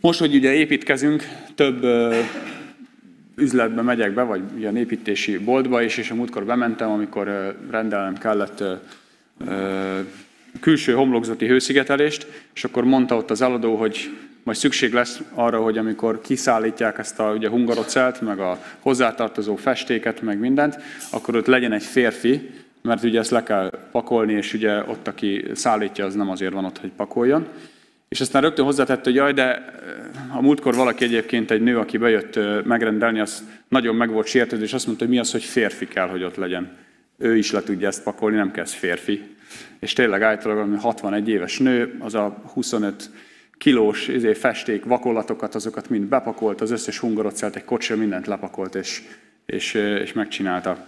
Most, hogy ugye építkezünk, több üzletbe megyek be, vagy ilyen építési boltba is, és a múltkor bementem, amikor rendelnem kellett külső homlokzati hőszigetelést, és akkor mondta ott az eladó, hogy majd szükség lesz arra, hogy amikor kiszállítják ezt a ugye, hungarocelt, meg a hozzátartozó festéket, meg mindent, akkor ott legyen egy férfi, mert ugye ezt le kell pakolni, és ugye ott, aki szállítja, az nem azért van ott, hogy pakoljon. És aztán rögtön hozzátette, hogy jaj, de eh, a múltkor valaki egyébként egy nő, aki bejött eh, megrendelni, az nagyon meg volt sértődő, és azt mondta, hogy mi az, hogy férfi kell, hogy ott legyen. Ő is le tudja ezt pakolni, nem kell férfi. És tényleg általában 61 éves nő, az a 25 kilós izé, festék, vakolatokat, azokat mind bepakolt, az összes hungarocelt egy kocsira mindent lepakolt, és, és, eh, és megcsinálta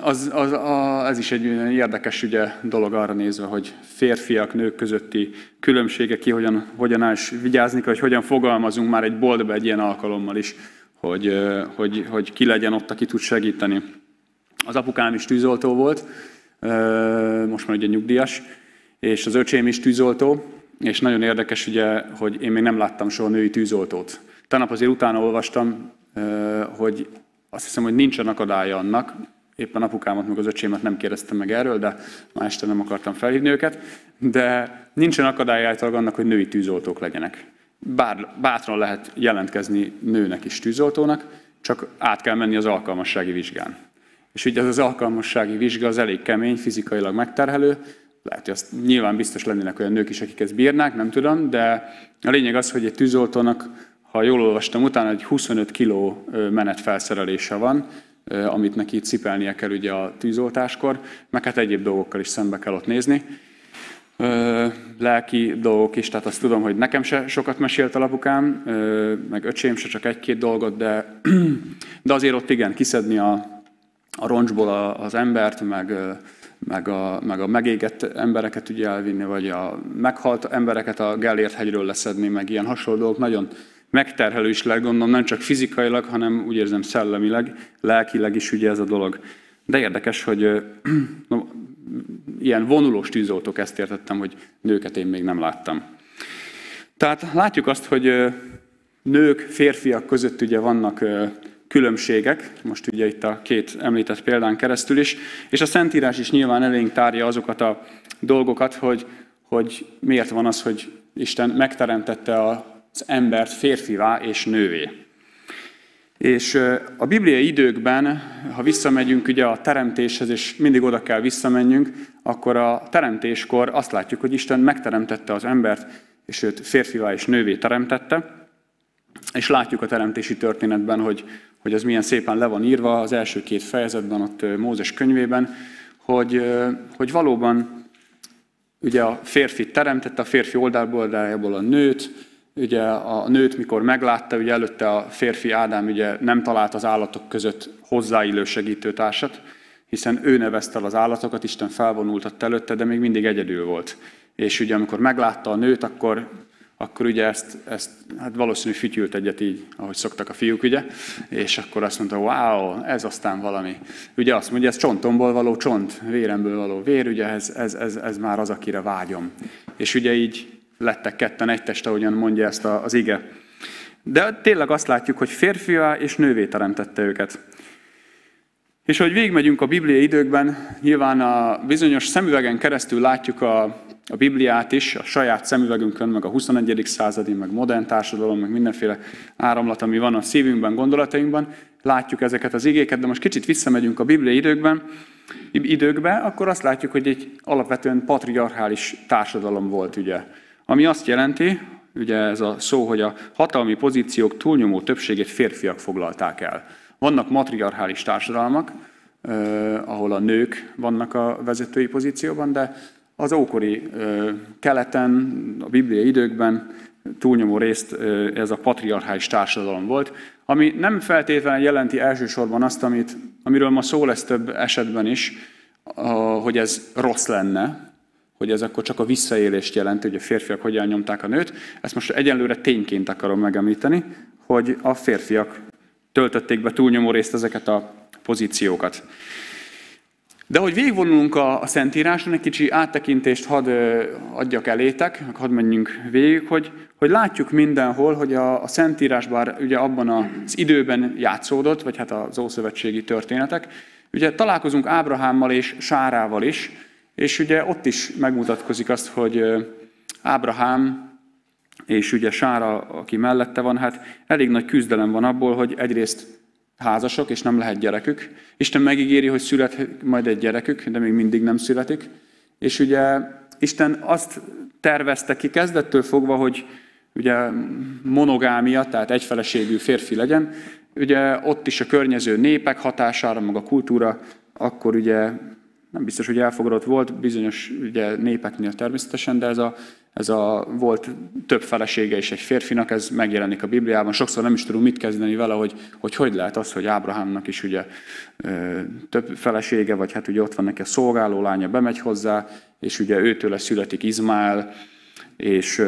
az, az, a, ez is egy érdekes ugye, dolog arra nézve, hogy férfiak, nők közötti különbségek ki, hogyan, hogyan is vigyázni kell, hogy hogyan fogalmazunk már egy boltba egy ilyen alkalommal is, hogy, hogy, hogy ki legyen ott, aki tud segíteni. Az apukám is tűzoltó volt, most már ugye nyugdíjas, és az öcsém is tűzoltó, és nagyon érdekes ugye, hogy én még nem láttam soha női tűzoltót. Tanap azért utána olvastam, hogy azt hiszem, hogy nincsen akadálya annak, éppen apukámat, meg az öcsémet nem kérdeztem meg erről, de ma este nem akartam felhívni őket, de nincsen akadály által annak, hogy női tűzoltók legyenek. Bár bátran lehet jelentkezni nőnek is tűzoltónak, csak át kell menni az alkalmassági vizsgán. És ugye az az alkalmassági vizsga az elég kemény, fizikailag megterhelő, lehet, hogy azt nyilván biztos lennének olyan nők is, akik ezt bírnák, nem tudom, de a lényeg az, hogy egy tűzoltónak, ha jól olvastam utána, egy 25 kg menetfelszerelése van, amit neki cipelnie kell ugye a tűzoltáskor, meg hát egyéb dolgokkal is szembe kell ott nézni. Lelki dolgok is, tehát azt tudom, hogy nekem se sokat mesélt a lapukám, meg öcsém se csak egy-két dolgot, de, de azért ott igen, kiszedni a, a roncsból az embert, meg, meg a, meg a megégett embereket ugye elvinni, vagy a meghalt embereket a Gellért hegyről leszedni, meg ilyen hasonló dolgok nagyon megterhelő is lehet, nem csak fizikailag, hanem úgy érzem szellemileg, lelkileg is ugye ez a dolog. De érdekes, hogy no, ilyen vonulós tűzoltók, ezt értettem, hogy nőket én még nem láttam. Tehát látjuk azt, hogy nők, férfiak között ugye vannak különbségek, most ugye itt a két említett példán keresztül is, és a Szentírás is nyilván elénk tárja azokat a dolgokat, hogy, hogy miért van az, hogy Isten megteremtette a az embert férfivá és nővé. És a bibliai időkben, ha visszamegyünk ugye a teremtéshez, és mindig oda kell visszamenjünk, akkor a teremtéskor azt látjuk, hogy Isten megteremtette az embert, és őt férfivá és nővé teremtette. És látjuk a teremtési történetben, hogy, hogy az milyen szépen le van írva az első két fejezetben, ott Mózes könyvében, hogy, hogy valóban ugye a férfi teremtette, a férfi oldalból, a nőt, ugye a nőt, mikor meglátta, ugye előtte a férfi Ádám ugye nem talált az állatok között hozzáillő segítőtársat, hiszen ő nevezte el az állatokat, Isten felvonultat előtte, de még mindig egyedül volt. És ugye amikor meglátta a nőt, akkor, akkor ugye ezt, ezt hát valószínű fütyült egyet így, ahogy szoktak a fiúk, ugye, és akkor azt mondta, wow, ez aztán valami. Ugye azt mondja, ez csontomból való csont, véremből való vér, ugye ez, ez, ez, ez már az, akire vágyom. És ugye így lettek ketten egy test, ahogyan mondja ezt az ige. De tényleg azt látjuk, hogy férfiá és nővé teremtette őket. És hogy végigmegyünk a bibliai időkben, nyilván a bizonyos szemüvegen keresztül látjuk a, a Bibliát is, a saját szemüvegünkön, meg a 21. századi, meg modern társadalom, meg mindenféle áramlat, ami van a szívünkben, gondolatainkban, látjuk ezeket az igéket, de most kicsit visszamegyünk a bibliai időkben, időkbe, akkor azt látjuk, hogy egy alapvetően patriarchális társadalom volt, ugye. Ami azt jelenti, ugye ez a szó, hogy a hatalmi pozíciók túlnyomó többségét férfiak foglalták el. Vannak matriarchális társadalmak, ahol a nők vannak a vezetői pozícióban, de az ókori keleten, a bibliai időkben túlnyomó részt ez a patriarchális társadalom volt, ami nem feltétlenül jelenti elsősorban azt, amit, amiről ma szó lesz több esetben is, hogy ez rossz lenne, hogy ez akkor csak a visszaélést jelenti, hogy a férfiak hogyan nyomták a nőt. Ezt most egyenlőre tényként akarom megemlíteni, hogy a férfiak töltötték be túlnyomó részt ezeket a pozíciókat. De hogy végigvonulunk a, a Szentíráson, egy kicsi áttekintést hadd adjak elétek, hadd menjünk végig, hogy, hogy látjuk mindenhol, hogy a, a Szentírás bár ugye abban az időben játszódott, vagy hát az ószövetségi történetek, ugye találkozunk Ábrahámmal és Sárával is, és ugye ott is megmutatkozik azt, hogy Ábrahám és ugye Sára, aki mellette van, hát elég nagy küzdelem van abból, hogy egyrészt házasok, és nem lehet gyerekük. Isten megígéri, hogy szület majd egy gyerekük, de még mindig nem születik. És ugye Isten azt tervezte ki kezdettől fogva, hogy ugye monogámia, tehát egyfeleségű férfi legyen. Ugye ott is a környező népek hatására, meg a kultúra, akkor ugye nem biztos, hogy elfogadott volt, bizonyos ugye, népeknél természetesen, de ez a, ez a volt több felesége is egy férfinak, ez megjelenik a Bibliában. Sokszor nem is tudunk mit kezdeni vele, hogy hogy, hogy lehet az, hogy Ábrahámnak is ugye több felesége, vagy hát ugye ott van neki a szolgáló lánya, bemegy hozzá, és ugye őtől születik Izmael, és,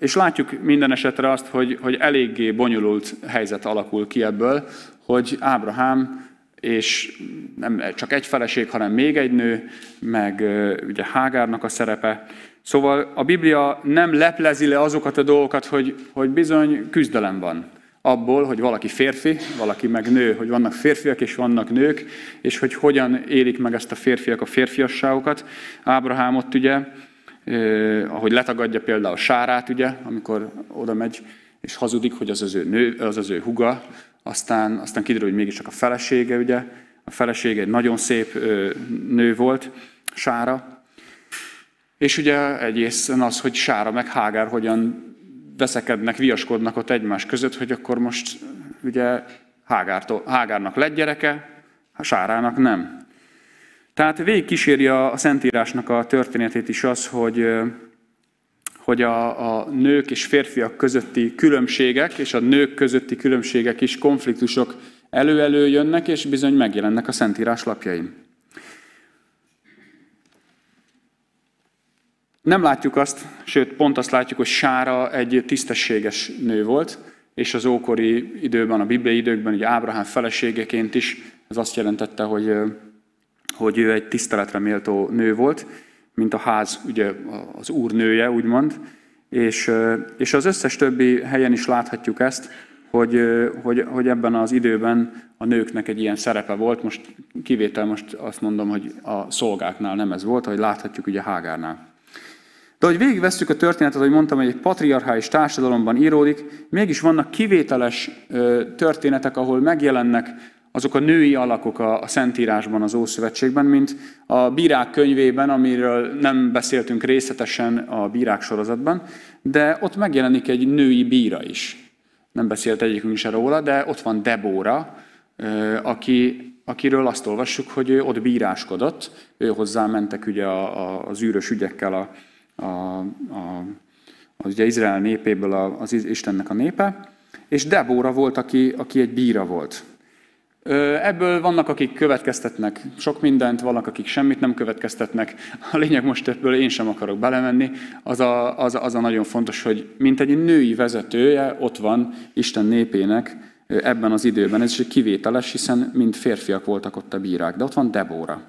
és látjuk minden esetre azt, hogy, hogy eléggé bonyolult helyzet alakul ki ebből, hogy Ábrahám és nem csak egy feleség, hanem még egy nő, meg ugye Hágárnak a szerepe. Szóval a Biblia nem leplezi le azokat a dolgokat, hogy, hogy bizony küzdelem van abból, hogy valaki férfi, valaki meg nő, hogy vannak férfiak és vannak nők, és hogy hogyan élik meg ezt a férfiak a férfiasságokat. Ábrahám ott ugye, eh, ahogy letagadja például Sárát, ugye, amikor oda megy és hazudik, hogy az az ő, nő, az az ő huga, aztán, aztán kiderül, hogy mégiscsak a felesége, ugye, a felesége egy nagyon szép nő volt, Sára, és ugye egészen az, hogy Sára meg Hágár hogyan veszekednek, viaskodnak ott egymás között, hogy akkor most ugye Hágártól, Hágárnak lett gyereke, Sárának nem. Tehát végig kíséri a Szentírásnak a történetét is az, hogy hogy a, a nők és férfiak közötti különbségek, és a nők közötti különbségek is, konfliktusok elő-elő jönnek, és bizony megjelennek a Szentírás lapjain. Nem látjuk azt, sőt pont azt látjuk, hogy Sára egy tisztességes nő volt, és az ókori időben, a bibliai időkben, ugye Ábrahám feleségeként is, ez azt jelentette, hogy, hogy ő egy tiszteletre méltó nő volt, mint a ház, ugye az úrnője, úgymond, és, és az összes többi helyen is láthatjuk ezt, hogy, hogy, hogy ebben az időben a nőknek egy ilyen szerepe volt, most kivétel most azt mondom, hogy a szolgáknál nem ez volt, ahogy láthatjuk ugye Hágárnál. De hogy végigvesszük a történetet, hogy mondtam, hogy egy patriarchális társadalomban íródik, mégis vannak kivételes történetek, ahol megjelennek azok a női alakok a, Szentírásban, az Ószövetségben, mint a Bírák könyvében, amiről nem beszéltünk részletesen a Bírák sorozatban, de ott megjelenik egy női bíra is. Nem beszélt egyikünk se róla, de ott van Debóra, aki, akiről azt olvassuk, hogy ő ott bíráskodott, ő hozzá mentek ugye az űrös ügyekkel a, a, a, az ugye Izrael népéből az Istennek a népe, és Debóra volt, aki, aki egy bíra volt. Ebből vannak, akik következtetnek sok mindent, vannak, akik semmit nem következtetnek. A lényeg most ebből én sem akarok belemenni. Az a, az, az a nagyon fontos, hogy mint egy női vezetője ott van Isten népének ebben az időben. Ez is egy kivételes, hiszen mind férfiak voltak ott a bírák. De ott van Debóra.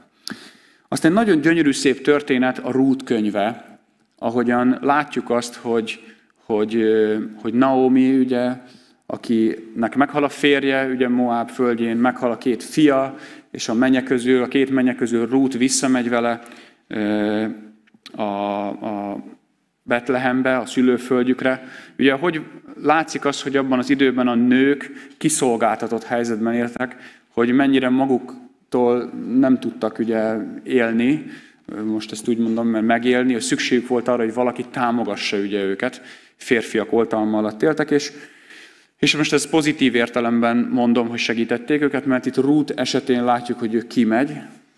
Aztán nagyon gyönyörű szép történet a Rút könyve, ahogyan látjuk azt, hogy, hogy, hogy Naomi ugye akinek meghal a férje, ugye Moab földjén, meghal a két fia, és a menye közül, a két menye közül Rút visszamegy vele a, a Betlehembe, a szülőföldjükre. Ugye, hogy látszik az, hogy abban az időben a nők kiszolgáltatott helyzetben éltek, hogy mennyire maguktól nem tudtak ugye élni, most ezt úgy mondom, mert megélni, hogy szükségük volt arra, hogy valaki támogassa ugye őket. Férfiak oltalma alatt éltek, és és most ez pozitív értelemben mondom, hogy segítették őket, mert itt Ruth esetén látjuk, hogy ő kimegy,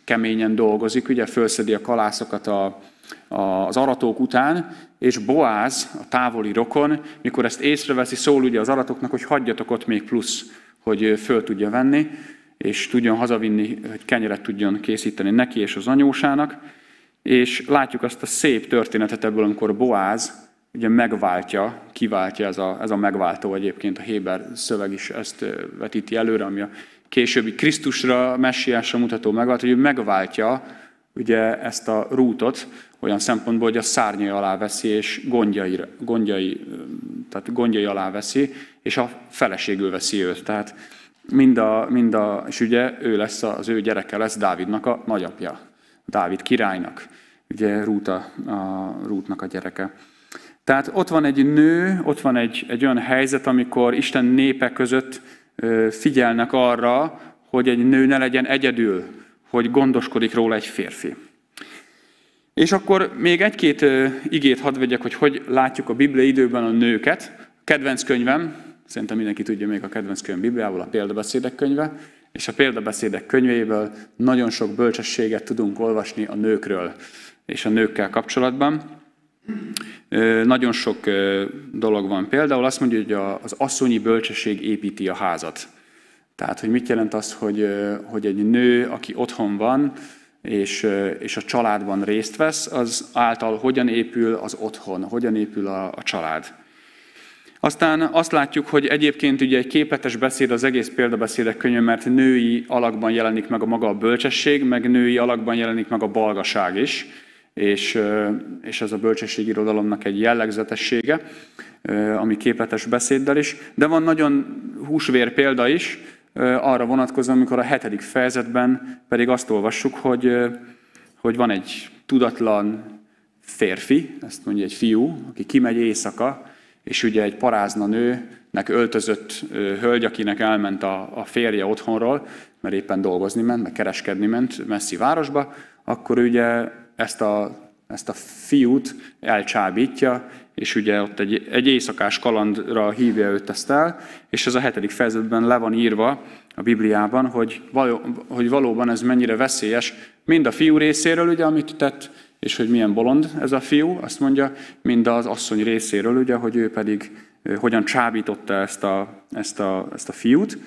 keményen dolgozik, ugye fölszedi a kalászokat a, a, az aratók után, és Boáz, a távoli rokon, mikor ezt észreveszi, szól ugye az aratoknak, hogy hagyjatok ott még plusz, hogy föl tudja venni, és tudjon hazavinni, hogy kenyeret tudjon készíteni neki és az anyósának. És látjuk azt a szép történetet ebből, amikor Boáz ugye megváltja, kiváltja ez a, ez a megváltó egyébként, a Héber szöveg is ezt vetíti előre, ami a későbbi Krisztusra, messiásra mutató megvált, hogy megváltja ugye ezt a rútot olyan szempontból, hogy a szárnyai alá veszi, és gondjai, gondjai, tehát gondjai alá veszi, és a feleségül veszi őt. Tehát mind a, mind a, és ugye ő lesz, az ő gyereke lesz Dávidnak a nagyapja, Dávid királynak, ugye Rúta, a Rútnak a gyereke. Tehát ott van egy nő, ott van egy, egy olyan helyzet, amikor Isten népe között figyelnek arra, hogy egy nő ne legyen egyedül, hogy gondoskodik róla egy férfi. És akkor még egy-két igét hadd vegyek, hogy hogy látjuk a Biblia időben a nőket. Kedvenc könyvem, szerintem mindenki tudja még a kedvenc könyv Bibliából, a példabeszédek könyve, és a példabeszédek könyvéből nagyon sok bölcsességet tudunk olvasni a nőkről és a nőkkel kapcsolatban. Nagyon sok dolog van. Például azt mondja, hogy az asszonyi bölcsesség építi a házat. Tehát, hogy mit jelent az, hogy, hogy egy nő, aki otthon van, és, és a családban részt vesz, az által hogyan épül az otthon, hogyan épül a, a család. Aztán azt látjuk, hogy egyébként ugye egy képletes beszéd az egész példabeszédek könyve, mert női alakban jelenik meg a maga a bölcsesség, meg női alakban jelenik meg a balgaság is, és, és ez a bölcsességirodalomnak egy jellegzetessége, ami képletes beszéddel is. De van nagyon húsvér példa is, arra vonatkozóan, amikor a hetedik fejezetben pedig azt olvassuk, hogy, hogy van egy tudatlan férfi, ezt mondja egy fiú, aki kimegy éjszaka, és ugye egy parázna nőnek öltözött hölgy, akinek elment a, a férje otthonról, mert éppen dolgozni ment, meg kereskedni ment messzi városba, akkor ugye ezt a, ezt a fiút elcsábítja, és ugye ott egy, egy éjszakás kalandra hívja őt ezt el, és ez a hetedik fejezetben le van írva a Bibliában, hogy, való, hogy valóban ez mennyire veszélyes, mind a fiú részéről, ugye, amit tett, és hogy milyen bolond ez a fiú, azt mondja, mind az asszony részéről, ugye, hogy ő pedig hogyan csábította ezt a, ezt a, ezt a fiút,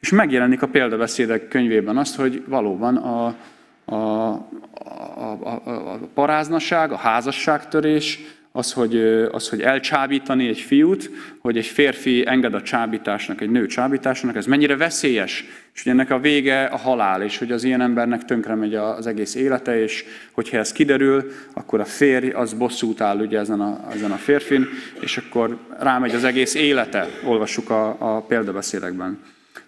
és megjelenik a példabeszédek könyvében azt, hogy valóban a, a, a, a, a paráznasság, a házasságtörés, az hogy, az, hogy elcsábítani egy fiút, hogy egy férfi enged a csábításnak, egy nő csábításnak, ez mennyire veszélyes, és hogy ennek a vége a halál, és hogy az ilyen embernek tönkre megy az egész élete, és hogyha ez kiderül, akkor a férj az bosszút áll ugye ezen a, ezen a férfin, és akkor rámegy az egész élete, olvassuk a, a példabeszélekben.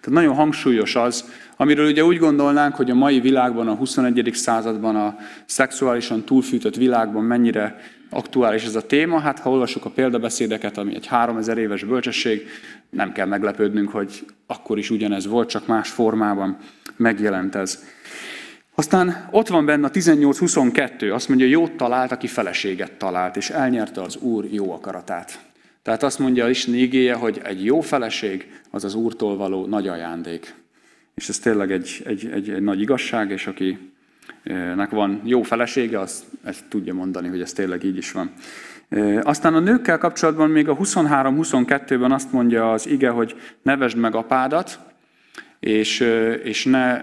Tehát nagyon hangsúlyos az, amiről ugye úgy gondolnánk, hogy a mai világban, a 21. században, a szexuálisan túlfűtött világban mennyire aktuális ez a téma. Hát ha olvasjuk a példabeszédeket, ami egy 3000 éves bölcsesség, nem kell meglepődnünk, hogy akkor is ugyanez volt, csak más formában megjelent ez. Aztán ott van benne a 18-22, azt mondja, jót talált, aki feleséget talált, és elnyerte az Úr jó akaratát. Tehát azt mondja Isten igéje, hogy egy jó feleség az az Úrtól való nagy ajándék. És ez tényleg egy, egy, egy, egy nagy igazság, és akinek van jó felesége, az ezt tudja mondani, hogy ez tényleg így is van. Aztán a nőkkel kapcsolatban még a 23-22-ben azt mondja az ige, hogy nevesd meg apádat, és, és, ne,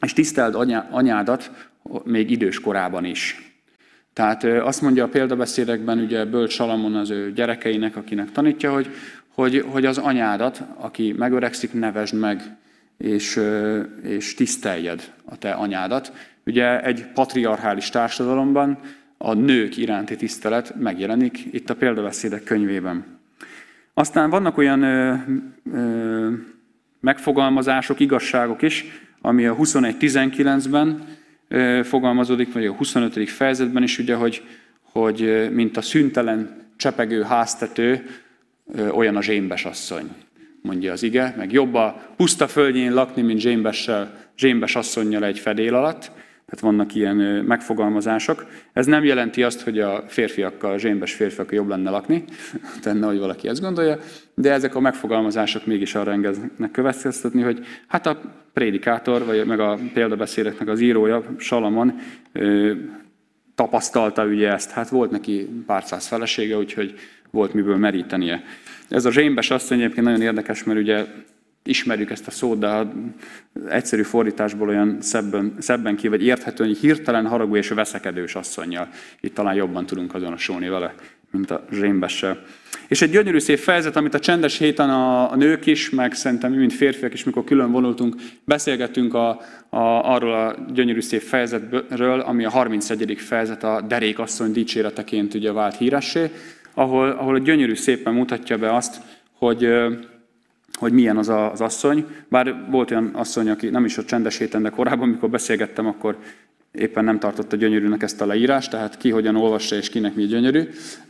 és tiszteld anyádat még idős korában is. Tehát azt mondja a példabeszédekben, ugye Bölcs Salamon az ő gyerekeinek, akinek tanítja, hogy, hogy, hogy az anyádat, aki megöregszik, nevesd meg, és, és tiszteljed a te anyádat. Ugye egy patriarchális társadalomban a nők iránti tisztelet megjelenik itt a példabeszédek könyvében. Aztán vannak olyan ö, ö, megfogalmazások, igazságok is, ami a 21.19-ben fogalmazódik, vagy a 25. fejezetben is, ugye, hogy, hogy mint a szüntelen csepegő háztető, olyan a zsémbes asszony, mondja az ige, meg jobb a puszta földjén lakni, mint zsémbessel, zsémbes asszonynal egy fedél alatt. Tehát vannak ilyen megfogalmazások. Ez nem jelenti azt, hogy a férfiakkal, a zsémbes férfiakkal jobb lenne lakni, tenne, hogy valaki ezt gondolja, de ezek a megfogalmazások mégis arra engednek következtetni, hogy hát a prédikátor, vagy meg a példabeszédeknek az írója, Salamon, tapasztalta ugye ezt. Hát volt neki pár száz felesége, úgyhogy volt miből merítenie. Ez a zsémbes asszony egyébként nagyon érdekes, mert ugye ismerjük ezt a szót, de a egyszerű fordításból olyan szebben, szebben ki, vagy érthetően, hogy hirtelen haragú és veszekedős asszonyjal. Itt talán jobban tudunk azonosulni vele, mint a zsémbessel. És egy gyönyörű szép fejezet, amit a csendes héten a, nők is, meg szerintem mi, mint férfiak is, mikor külön vonultunk, beszélgettünk a, a, arról a gyönyörű szép fejezetről, ami a 31. fejezet a derékasszony dicséreteként ugye vált híressé, ahol, ahol gyönyörű szépen mutatja be azt, hogy, hogy milyen az az asszony. Bár volt olyan asszony, aki nem is a csendes héten, de korábban, amikor beszélgettem, akkor éppen nem tartotta gyönyörűnek ezt a leírást, tehát ki hogyan olvassa és kinek mi gyönyörű,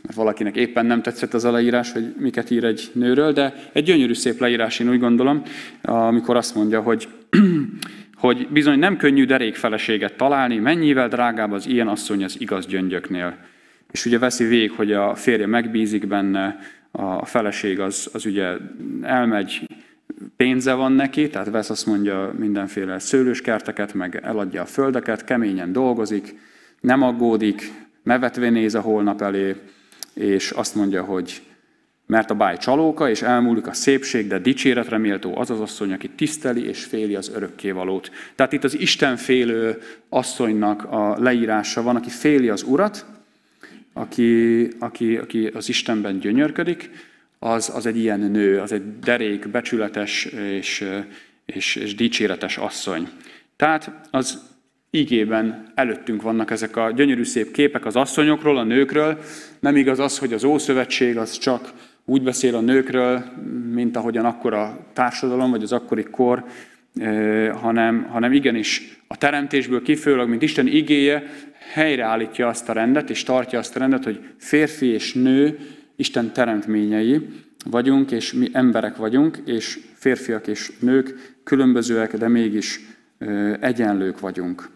mert valakinek éppen nem tetszett az a leírás, hogy miket ír egy nőről, de egy gyönyörű szép leírás, én úgy gondolom, amikor azt mondja, hogy, hogy bizony nem könnyű derék feleséget találni, mennyivel drágább az ilyen asszony az igaz gyöngyöknél. És ugye veszi végig, hogy a férje megbízik benne, a feleség az, az ugye elmegy, pénze van neki, tehát vesz azt mondja mindenféle szőlőskerteket, meg eladja a földeket, keményen dolgozik, nem aggódik, nevetve néz a holnap elé, és azt mondja, hogy mert a báj csalóka, és elmúlik a szépség, de dicséretre méltó az az asszony, aki tiszteli és féli az örökkévalót. Tehát itt az Isten félő asszonynak a leírása van, aki féli az urat, aki, aki, aki az Istenben gyönyörködik, az, az egy ilyen nő, az egy derék, becsületes és, és, és dicséretes asszony. Tehát az ígében előttünk vannak ezek a gyönyörű szép képek az asszonyokról, a nőkről. Nem igaz az, hogy az Ószövetség az csak úgy beszél a nőkről, mint ahogyan akkor a társadalom, vagy az akkori kor, hanem, hanem igenis a teremtésből kifőleg, mint Isten igéje, helyreállítja azt a rendet, és tartja azt a rendet, hogy férfi és nő Isten teremtményei vagyunk, és mi emberek vagyunk, és férfiak és nők különbözőek, de mégis egyenlők vagyunk.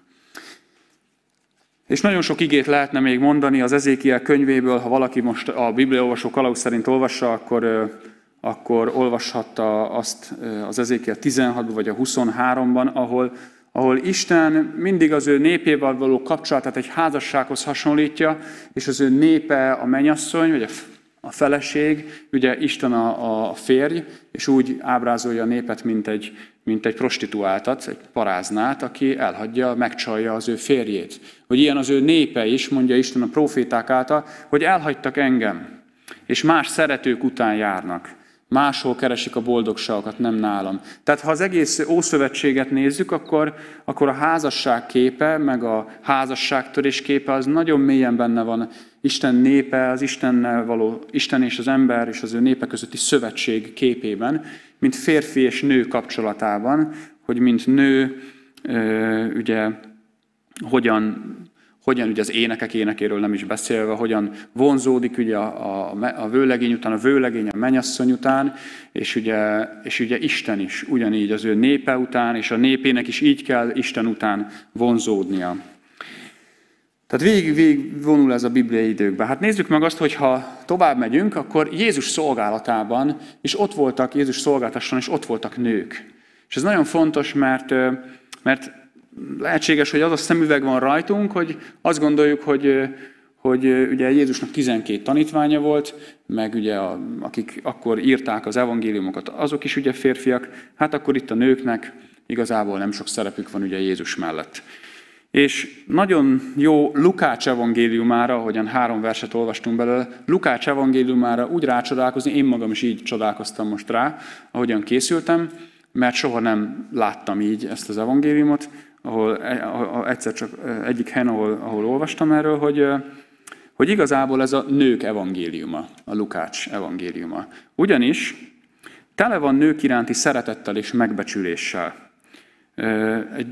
És nagyon sok igét lehetne még mondani az Ezékiel könyvéből, ha valaki most a Bibliaolvasó kalauz szerint olvassa, akkor, akkor olvashatta azt az Ezékiel 16-ban vagy a 23-ban, ahol, ahol Isten mindig az ő népével való kapcsolatát egy házassághoz hasonlítja, és az ő népe a menyasszony, vagy a feleség, ugye Isten a, a férj, és úgy ábrázolja a népet, mint egy, mint egy prostituáltat, egy paráznát, aki elhagyja, megcsalja az ő férjét. Hogy ilyen az ő népe is, mondja Isten a proféták által, hogy elhagytak engem, és más szeretők után járnak. Máshol keresik a boldogságokat, nem nálam. Tehát ha az egész Ószövetséget nézzük, akkor, akkor a házasság képe, meg a házasságtörés képe az nagyon mélyen benne van Isten népe, az Istennel való, Isten és az ember és az ő népe közötti szövetség képében, mint férfi és nő kapcsolatában, hogy mint nő, ugye, hogyan, hogyan ugye az énekek énekéről nem is beszélve, hogyan vonzódik ugye a, a, a vőlegény után, a vőlegény a menyasszony után, és ugye, és ugye Isten is ugyanígy az ő népe után, és a népének is így kell Isten után vonzódnia. Tehát végig, végig vonul ez a bibliai időkbe. Hát nézzük meg azt, hogy ha tovább megyünk, akkor Jézus szolgálatában, és ott voltak, Jézus szolgáltasson, és ott voltak nők. És ez nagyon fontos, mert, mert lehetséges, hogy az a szemüveg van rajtunk, hogy azt gondoljuk, hogy, hogy ugye Jézusnak 12 tanítványa volt, meg ugye a, akik akkor írták az evangéliumokat, azok is ugye férfiak, hát akkor itt a nőknek igazából nem sok szerepük van ugye Jézus mellett. És nagyon jó Lukács evangéliumára, ahogyan három verset olvastunk belőle, Lukács evangéliumára úgy rácsodálkozni, én magam is így csodálkoztam most rá, ahogyan készültem, mert soha nem láttam így ezt az evangéliumot, ahol e, egyszer csak e, egyik helyen, ahol, ahol olvastam erről, hogy, e, hogy igazából ez a nők evangéliuma, a Lukács evangéliuma. Ugyanis tele van nők iránti szeretettel és megbecsüléssel.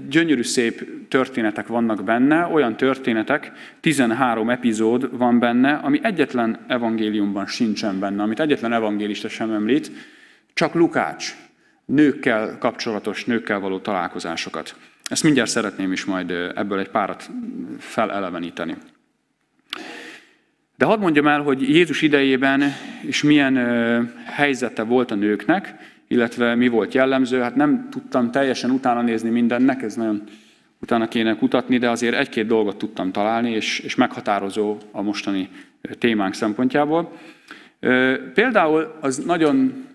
Gyönyörű szép történetek vannak benne, olyan történetek, 13 epizód van benne, ami egyetlen evangéliumban sincsen benne, amit egyetlen evangélista sem említ, csak Lukács, nőkkel kapcsolatos, nőkkel való találkozásokat. Ezt mindjárt szeretném is majd ebből egy párat feleleveníteni. De hadd mondjam el, hogy Jézus idejében is milyen helyzete volt a nőknek, illetve mi volt jellemző. Hát nem tudtam teljesen utána nézni mindennek, ez nagyon utána kéne kutatni, de azért egy-két dolgot tudtam találni, és, és meghatározó a mostani témánk szempontjából. Például az nagyon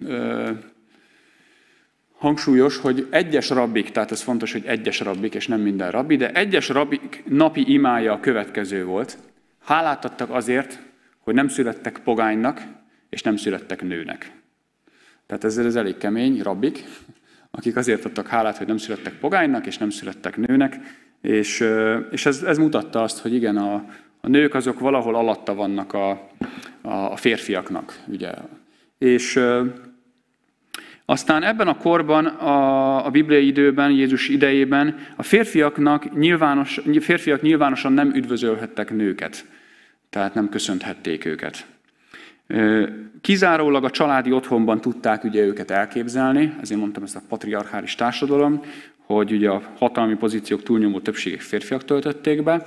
hangsúlyos, hogy egyes rabbik, tehát ez fontos, hogy egyes rabbik, és nem minden rabbi, de egyes rabbik napi imája a következő volt. Hálát adtak azért, hogy nem születtek pogánynak, és nem születtek nőnek. Tehát ezzel ez elég kemény, rabbik, akik azért adtak hálát, hogy nem születtek pogánynak, és nem születtek nőnek, és, és ez, ez mutatta azt, hogy igen, a, a nők azok valahol alatta vannak a, a, a férfiaknak, ugye. És aztán ebben a korban, a, a bibliai időben, Jézus idejében a férfiaknak nyilvános, férfiak nyilvánosan nem üdvözölhettek nőket, tehát nem köszönhették őket. Kizárólag a családi otthonban tudták ugye őket elképzelni, ezért mondtam ezt a patriarchális társadalom, hogy ugye a hatalmi pozíciók túlnyomó többségek férfiak töltötték be.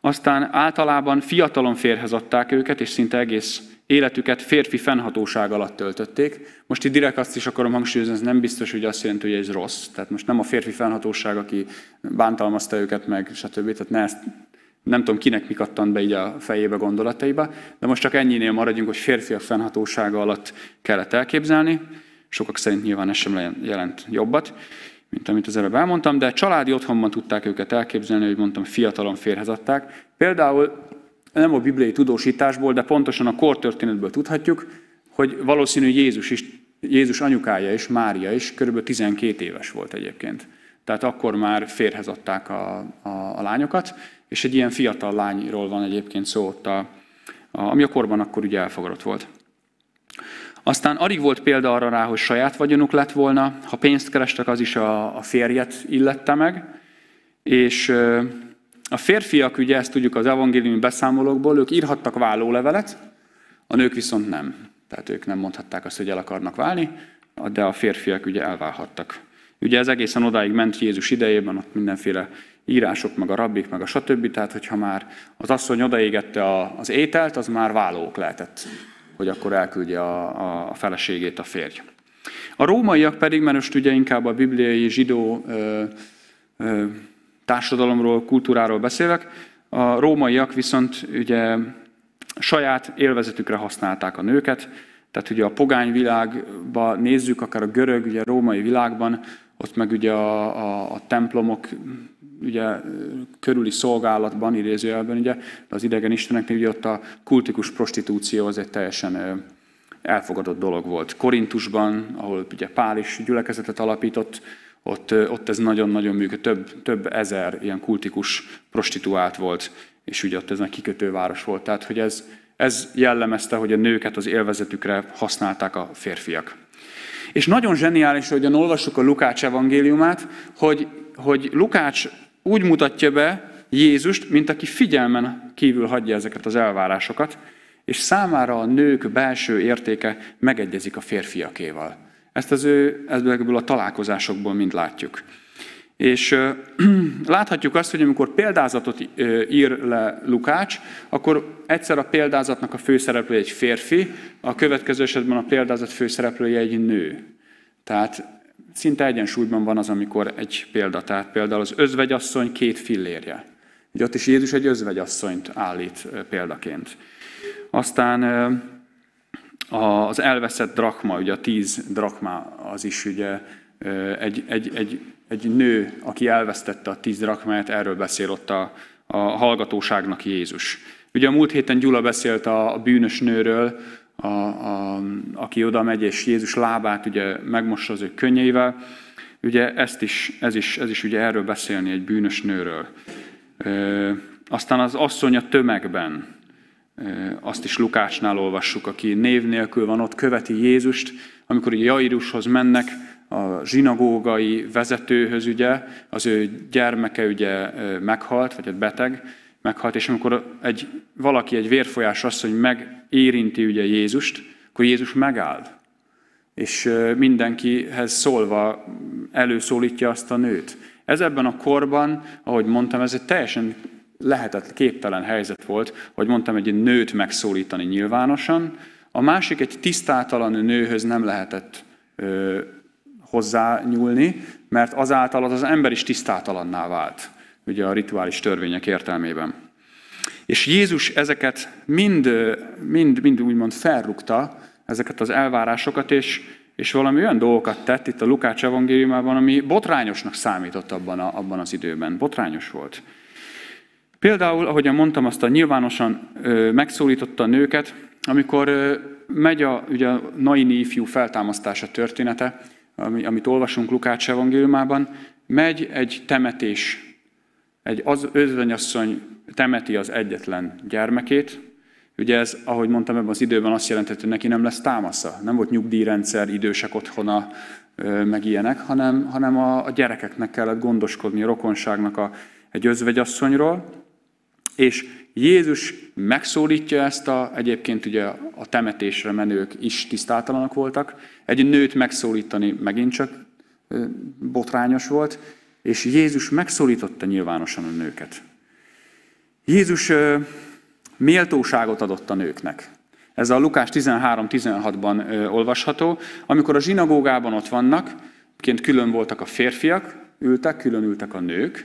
Aztán általában fiatalon férhez adták őket, és szinte egész életüket férfi fennhatóság alatt töltötték. Most itt direkt azt is akarom hangsúlyozni, ez nem biztos, hogy azt jelenti, hogy ez rossz. Tehát most nem a férfi fennhatóság, aki bántalmazta őket meg, stb. Tehát ne ezt nem tudom kinek mi kattant be így a fejébe gondolataiba, de most csak ennyinél maradjunk, hogy férfiak fennhatósága alatt kellett elképzelni. Sokak szerint nyilván ez sem jelent jobbat, mint amit az előbb elmondtam, de családi otthonban tudták őket elképzelni, hogy mondtam, fiatalon férhez adták. Például nem a bibliai tudósításból, de pontosan a kortörténetből tudhatjuk, hogy valószínű Jézus is, Jézus anyukája is, Mária is kb. 12 éves volt egyébként. Tehát akkor már férhez adták a, a, a lányokat, és egy ilyen fiatal lányról van egyébként szó ott, a, a, ami a korban akkor ugye elfogadott volt. Aztán alig volt példa arra rá, hogy saját vagyonuk lett volna, ha pénzt kerestek, az is a, a férjet illette meg, és a férfiak, ugye ezt tudjuk az evangéliumi beszámolókból, ők írhattak vállólevelet, a nők viszont nem. Tehát ők nem mondhatták azt, hogy el akarnak válni, de a férfiak ugye elválhattak. Ugye ez egészen odáig ment Jézus idejében, ott mindenféle írások, meg a rabbik, meg a stb. Tehát, hogyha már az asszony odaégette az ételt, az már vállók lehetett, hogy akkor elküldje a, a feleségét a férj. A rómaiak pedig, mert most ugye inkább a bibliai zsidó ö, ö, társadalomról, kultúráról beszélek, a rómaiak viszont ugye saját élvezetükre használták a nőket, tehát ugye a pogány világban nézzük, akár a görög, ugye a római világban, ott meg ugye a, a, a templomok ugye körüli szolgálatban, idézőjelben, ugye, de az idegen isteneknél ugye ott a kultikus prostitúció az egy teljesen elfogadott dolog volt. Korintusban, ahol ugye Pál is gyülekezetet alapított, ott, ott ez nagyon-nagyon működött, több, több ezer ilyen kultikus prostituált volt, és ugye ott ez egy kikötőváros volt. Tehát, hogy ez, ez jellemezte, hogy a nőket az élvezetükre használták a férfiak. És nagyon zseniális, hogy olvassuk a Lukács evangéliumát, hogy, hogy Lukács úgy mutatja be Jézust, mint aki figyelmen kívül hagyja ezeket az elvárásokat, és számára a nők belső értéke megegyezik a férfiakéval. Ezt az ő ebből a találkozásokból mind látjuk. És láthatjuk azt, hogy amikor példázatot ír le Lukács, akkor egyszer a példázatnak a főszereplője egy férfi, a következő esetben a példázat főszereplője egy nő. Tehát szinte egyensúlyban van az, amikor egy példa, tehát például az özvegyasszony két fillérje. Ugye ott is Jézus egy özvegyasszonyt állít példaként. Aztán az elveszett drakma, ugye a tíz drakma az is ugye egy, egy, egy, egy nő, aki elvesztette a tíz drakmát, erről beszél ott a, a hallgatóságnak Jézus. Ugye a múlt héten Gyula beszélt a, a bűnös nőről, a, a, aki oda megy, és Jézus lábát ugye megmossa az ő könnyeivel. Ugye ezt is, ez, is, ez is ugye erről beszélni, egy bűnös nőről. E, aztán az asszony a tömegben, azt is Lukácsnál olvassuk, aki név nélkül van ott, követi Jézust, amikor ugye Jairushoz mennek, a zsinagógai vezetőhöz ugye, az ő gyermeke ugye meghalt, vagy egy beteg, meghalt, és amikor egy, valaki, egy vérfolyás asszony megérinti ugye Jézust, akkor Jézus megáll. És mindenkihez szólva előszólítja azt a nőt. Ez ebben a korban, ahogy mondtam, ez egy teljesen lehetett, képtelen helyzet volt, hogy mondtam, egy nőt megszólítani nyilvánosan. A másik egy tisztátalan nőhöz nem lehetett ö, hozzányúlni, mert azáltal az az ember is tisztátalanná vált ugye a rituális törvények értelmében. És Jézus ezeket mind, mind, mind úgymond felrúgta, ezeket az elvárásokat, és, és valami olyan dolgokat tett itt a Lukács evangéliumában, ami botrányosnak számított abban, a, abban az időben. Botrányos volt. Például, ahogyan mondtam, azt a nyilvánosan megszólította a nőket, amikor megy a, ugye a Naini ifjú feltámasztása története, ami, amit olvasunk Lukács evangéliumában, megy egy temetés, egy az özvegyasszony temeti az egyetlen gyermekét, Ugye ez, ahogy mondtam ebben az időben, azt jelentett, hogy neki nem lesz támasza. Nem volt nyugdíjrendszer, idősek otthona, meg ilyenek, hanem, hanem a, a gyerekeknek kellett gondoskodni, a rokonságnak a, egy özvegyasszonyról. És Jézus megszólítja ezt a, egyébként ugye a temetésre menők is tisztátalanok voltak. Egy nőt megszólítani megint csak botrányos volt, és Jézus megszólította nyilvánosan a nőket. Jézus méltóságot adott a nőknek. Ez a Lukás 13-16-ban olvasható. Amikor a zsinagógában ott vannak, ként külön voltak a férfiak, ültek, külön ültek a nők,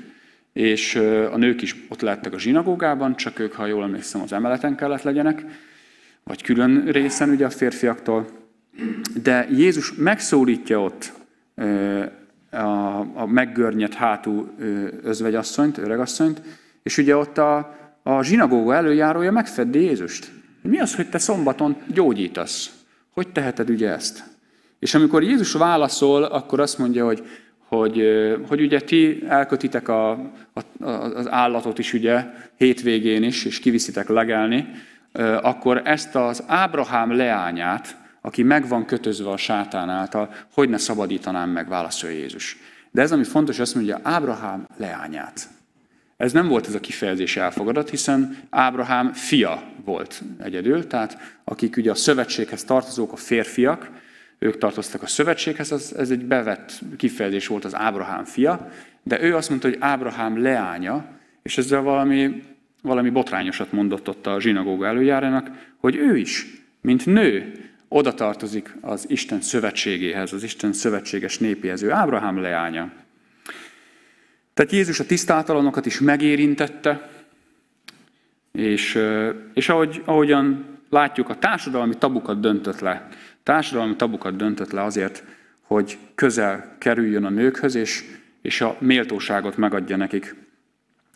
és a nők is ott lettek a zsinagógában, csak ők, ha jól emlékszem, az emeleten kellett legyenek, vagy külön részen ugye a férfiaktól. De Jézus megszólítja ott a, a meggörnyet hátú özvegyasszonyt, öregasszonyt, és ugye ott a, a zsinagóga előjárója megfeddi Jézust. Mi az, hogy te szombaton gyógyítasz? Hogy teheted ugye ezt? És amikor Jézus válaszol, akkor azt mondja, hogy, hogy, hogy ugye ti elkötitek a, a, az állatot is ugye hétvégén is, és kiviszitek legelni, akkor ezt az Ábrahám leányát, aki meg van kötözve a sátán által, hogy ne szabadítanám meg, válaszolja Jézus. De ez, ami fontos, azt mondja, Ábrahám leányát. Ez nem volt ez a kifejezés elfogadott, hiszen Ábrahám fia volt egyedül, tehát akik ugye a szövetséghez tartozók, a férfiak, ők tartoztak a szövetséghez, az, ez egy bevett kifejezés volt az Ábrahám fia, de ő azt mondta, hogy Ábrahám leánya, és ezzel valami, valami botrányosat mondott ott a zsinagóga előjárának, hogy ő is, mint nő, oda tartozik az Isten szövetségéhez, az Isten szövetséges népéhez. Ő Ábrahám leánya. Tehát Jézus a tisztátalanokat is megérintette, és, és ahogy, ahogyan látjuk, a társadalmi tabukat döntött le. Társadalmi tabukat döntött le azért, hogy közel kerüljön a nőkhöz, és, és a méltóságot megadja nekik.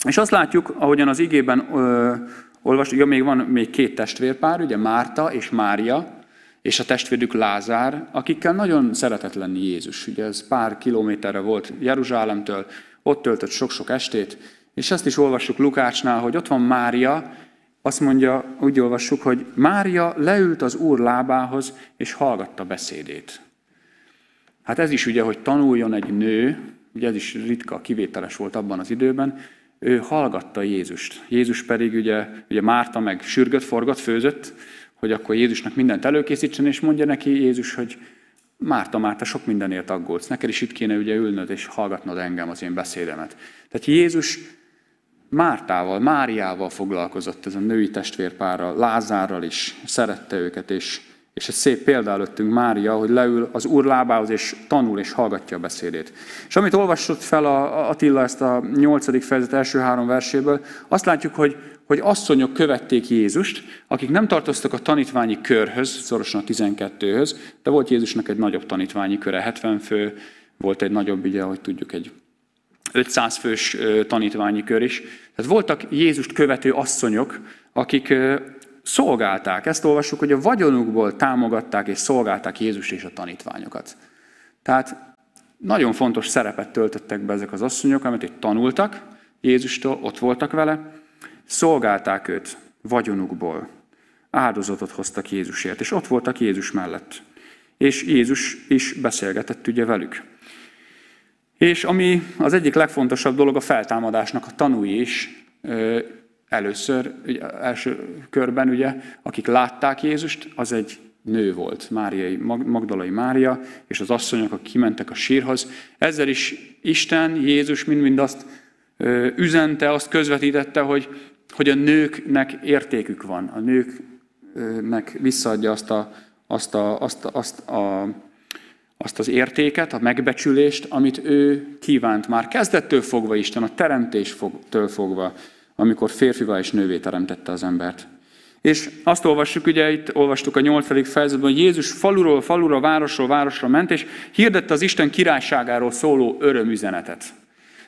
És azt látjuk, ahogyan az igében ö, olvasjuk, ja, még van még két testvérpár, ugye Márta és Mária, és a testvérük Lázár, akikkel nagyon szeretett lenni Jézus. Ugye ez pár kilométerre volt Jeruzsálemtől, ott töltött sok-sok estét, és ezt is olvassuk Lukácsnál, hogy ott van Mária, azt mondja, úgy olvassuk, hogy Mária leült az Úr lábához, és hallgatta beszédét. Hát ez is ugye, hogy tanuljon egy nő, ugye ez is ritka, kivételes volt abban az időben, ő hallgatta Jézust. Jézus pedig ugye, ugye Márta meg sürgött, forgott, főzött, hogy akkor Jézusnak mindent előkészítsen, és mondja neki Jézus, hogy Márta, Márta, sok mindenért aggódsz. Neked is itt kéne ugye ülnöd és hallgatnod engem az én beszédemet. Tehát Jézus Mártával, Máriával foglalkozott ez a női testvérpárral, Lázárral is, szerette őket, és, és egy szép példa előttünk Mária, hogy leül az Úr lábához, és tanul, és hallgatja a beszédét. És amit olvasott fel a Attila ezt a nyolcadik fejezet első három verséből, azt látjuk, hogy hogy asszonyok követték Jézust, akik nem tartoztak a tanítványi körhöz, szorosan a 12-höz, de volt Jézusnak egy nagyobb tanítványi köre, 70 fő, volt egy nagyobb, ugye, ahogy tudjuk, egy 500 fős tanítványi kör is. Tehát voltak Jézust követő asszonyok, akik szolgálták. Ezt olvassuk, hogy a vagyonukból támogatták és szolgálták Jézus és a tanítványokat. Tehát nagyon fontos szerepet töltöttek be ezek az asszonyok, amit itt tanultak Jézustól, ott voltak vele, Szolgálták őt vagyonukból. Áldozatot hoztak Jézusért, és ott voltak Jézus mellett. És Jézus is beszélgetett ugye velük. És ami az egyik legfontosabb dolog a feltámadásnak a tanúi is, először, ugye, első körben ugye, akik látták Jézust, az egy nő volt, Máriai, Magdalai Mária, és az asszonyok, akik kimentek a sírhoz. Ezzel is Isten, Jézus mind-mind azt üzente, azt közvetítette, hogy hogy a nőknek értékük van, a nőknek visszaadja azt, a, azt, a, azt, a, azt, a, azt az értéket, a megbecsülést, amit ő kívánt már kezdettől fogva Isten, a teremtéstől fogva, amikor férfivá és nővé teremtette az embert. És azt olvassuk, ugye itt olvastuk a nyolcadik fejezetben, hogy Jézus faluról falura, városról városra ment, és hirdette az Isten királyságáról szóló örömüzenetet.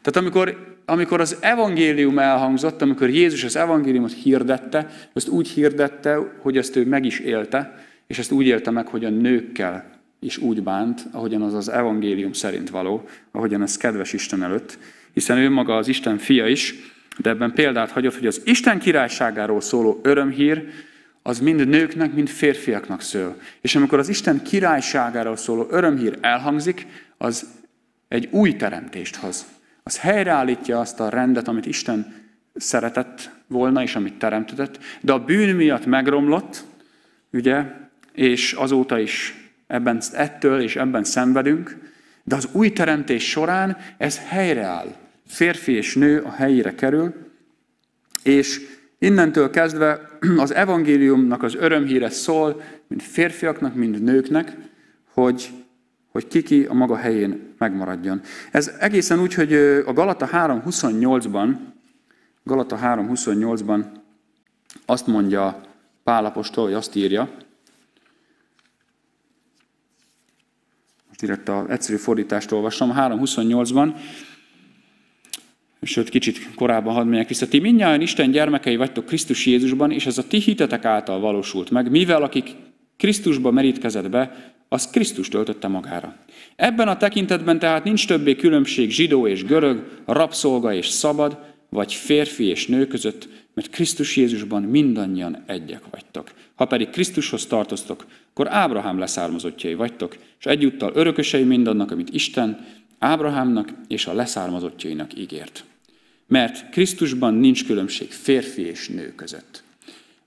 Tehát amikor, amikor az evangélium elhangzott, amikor Jézus az evangéliumot hirdette, azt úgy hirdette, hogy ezt ő meg is élte, és ezt úgy élte meg, hogy a nőkkel is úgy bánt, ahogyan az az evangélium szerint való, ahogyan ez kedves Isten előtt, hiszen ő maga az Isten fia is, de ebben példát hagyott, hogy az Isten királyságáról szóló örömhír, az mind nőknek, mind férfiaknak szól. És amikor az Isten királyságáról szóló örömhír elhangzik, az egy új teremtést hoz. Az helyreállítja azt a rendet, amit Isten szeretett volna, és amit teremtett, de a bűn miatt megromlott, ugye, és azóta is ebben, ettől és ebben szenvedünk, de az új teremtés során ez helyreáll. Férfi és nő a helyére kerül, és innentől kezdve az evangéliumnak az örömhíre szól, mind férfiaknak, mind nőknek, hogy, hogy kiki a maga helyén megmaradjon. Ez egészen úgy, hogy a Galata 3.28-ban, Galata 3.28-ban azt mondja Pálapostól, hogy azt írja, direkt a egyszerű fordítást olvasom, 3.28-ban, sőt kicsit korábban hadd menjek vissza. Ti mindjárt Isten gyermekei vagytok Krisztus Jézusban, és ez a ti hitetek által valósult meg, mivel akik Krisztusba merítkezett be, az Krisztus töltötte magára. Ebben a tekintetben tehát nincs többé különbség zsidó és görög, rabszolga és szabad, vagy férfi és nő között, mert Krisztus Jézusban mindannyian egyek vagytok. Ha pedig Krisztushoz tartoztok, akkor Ábrahám leszármazottjai vagytok, és egyúttal örökösei mindannak, amit Isten Ábrahámnak és a leszármazottjainak ígért. Mert Krisztusban nincs különbség férfi és nő között.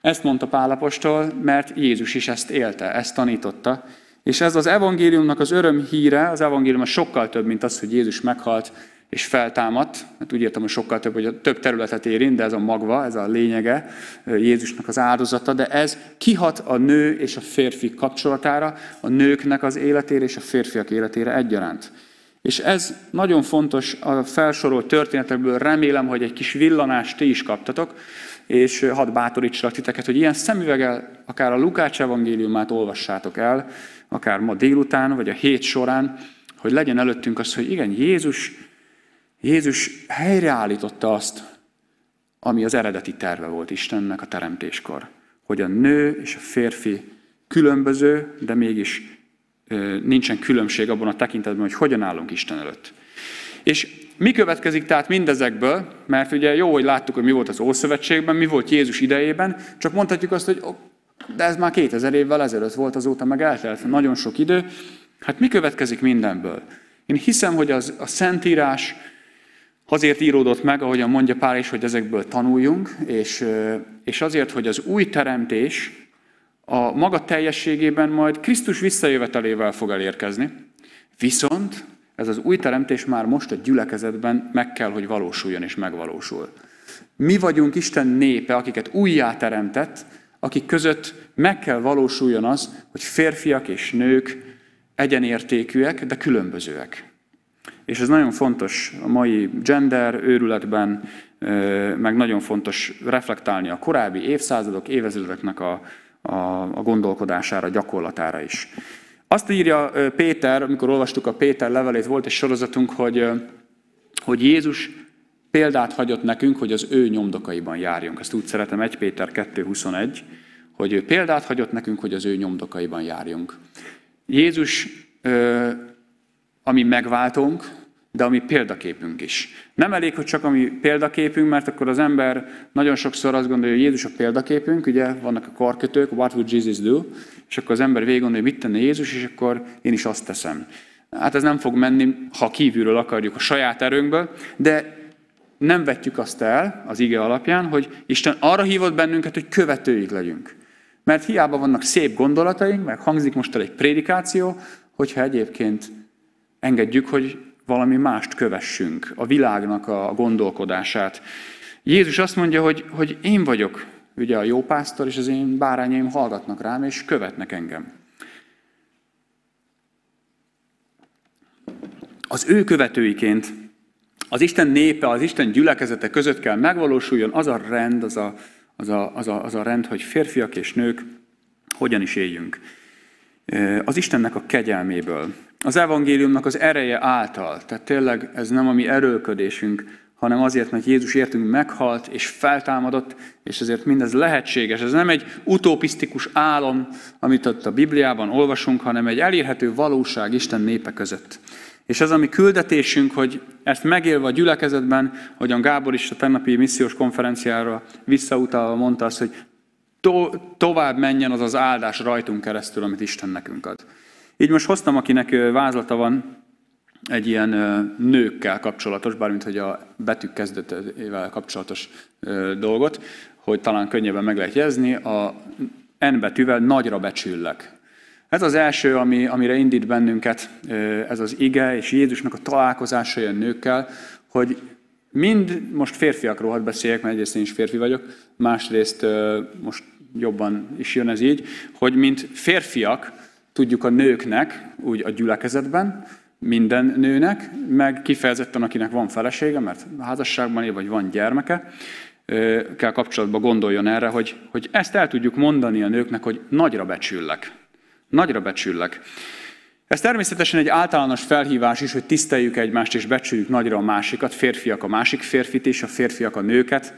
Ezt mondta Pálapostól, mert Jézus is ezt élte, ezt tanította, és ez az evangéliumnak az öröm híre, az evangélium sokkal több, mint az, hogy Jézus meghalt és feltámadt. Hát úgy értem, hogy sokkal több, hogy a több területet érint, de ez a magva, ez a lényege Jézusnak az áldozata, de ez kihat a nő és a férfi kapcsolatára, a nőknek az életére és a férfiak életére egyaránt. És ez nagyon fontos a felsorolt történetekből, remélem, hogy egy kis villanást ti is kaptatok, és hadd bátorítsalak titeket, hogy ilyen szemüveggel akár a Lukács evangéliumát olvassátok el, akár ma délután, vagy a hét során, hogy legyen előttünk az, hogy igen, Jézus, Jézus helyreállította azt, ami az eredeti terve volt Istennek a teremtéskor. Hogy a nő és a férfi különböző, de mégis nincsen különbség abban a tekintetben, hogy hogyan állunk Isten előtt. És mi következik tehát mindezekből, mert ugye jó, hogy láttuk, hogy mi volt az Ószövetségben, mi volt Jézus idejében, csak mondhatjuk azt, hogy de ez már 2000 évvel ezelőtt volt, azóta meg eltelt nagyon sok idő. Hát mi következik mindenből? Én hiszem, hogy az, a Szentírás azért íródott meg, ahogyan mondja Pál is, hogy ezekből tanuljunk, és, és azért, hogy az új teremtés a maga teljességében majd Krisztus visszajövetelével fog elérkezni. Viszont ez az új teremtés már most a gyülekezetben meg kell, hogy valósuljon és megvalósul. Mi vagyunk Isten népe, akiket újjá teremtett, akik között meg kell valósuljon az, hogy férfiak és nők egyenértékűek, de különbözőek. És ez nagyon fontos a mai gender őrületben, meg nagyon fontos reflektálni a korábbi évszázadok, évezredeknek a, a, a gondolkodására, gyakorlatára is. Azt írja Péter, amikor olvastuk a Péter levelét, volt egy sorozatunk, hogy, hogy Jézus példát hagyott nekünk, hogy az ő nyomdokaiban járjunk. Ezt úgy szeretem, 1 Péter 2.21, hogy ő példát hagyott nekünk, hogy az ő nyomdokaiban járjunk. Jézus, ami megváltunk, de ami példaképünk is. Nem elég, hogy csak a mi példaképünk, mert akkor az ember nagyon sokszor azt gondolja, hogy Jézus a példaképünk, ugye vannak a karkötők, what would Jesus do? És akkor az ember végig gondolja, hogy mit tenne Jézus, és akkor én is azt teszem. Hát ez nem fog menni, ha kívülről akarjuk a saját erőnkből, de nem vetjük azt el az ige alapján, hogy Isten arra hívott bennünket, hogy követőik legyünk. Mert hiába vannak szép gondolataink, meg hangzik most el egy prédikáció, hogyha egyébként engedjük, hogy valami mást kövessünk, a világnak a gondolkodását. Jézus azt mondja, hogy, hogy én vagyok ugye a jó pásztor, és az én bárányaim hallgatnak rám, és követnek engem. Az ő követőiként az Isten népe, az Isten gyülekezete között kell megvalósuljon az a rend, az a, az a, az a, az a rend, hogy férfiak és nők hogyan is éljünk. Az Istennek a kegyelméből. Az evangéliumnak az ereje által. Tehát tényleg ez nem a mi erőködésünk, hanem azért, mert Jézus értünk meghalt és feltámadott, és ezért mindez lehetséges. Ez nem egy utopisztikus álom, amit ott a Bibliában olvasunk, hanem egy elérhető valóság Isten népe között. És ez a mi küldetésünk, hogy ezt megélve a gyülekezetben, ahogyan Gábor is a tennapi missziós konferenciára visszautalva mondta azt, hogy to- tovább menjen az az áldás rajtunk keresztül, amit Isten nekünk ad. Így most hoztam, akinek vázlata van, egy ilyen nőkkel kapcsolatos, bármint hogy a betűk kezdetével kapcsolatos dolgot, hogy talán könnyebben meg lehet jezni, a N betűvel nagyra becsüllek. Ez az első, ami, amire indít bennünket ez az ige, és Jézusnak a találkozása a nőkkel, hogy mind, most férfiakról hadd beszéljek, mert egyrészt én is férfi vagyok, másrészt most jobban is jön ez így, hogy mint férfiak tudjuk a nőknek, úgy a gyülekezetben, minden nőnek, meg kifejezetten akinek van felesége, mert házasságban él, vagy van gyermeke, kell kapcsolatban gondoljon erre, hogy, hogy ezt el tudjuk mondani a nőknek, hogy nagyra becsüllek. Nagyra becsüllek. Ez természetesen egy általános felhívás is, hogy tiszteljük egymást és becsüljük nagyra a másikat, férfiak a másik férfit is, a férfiak a nőket,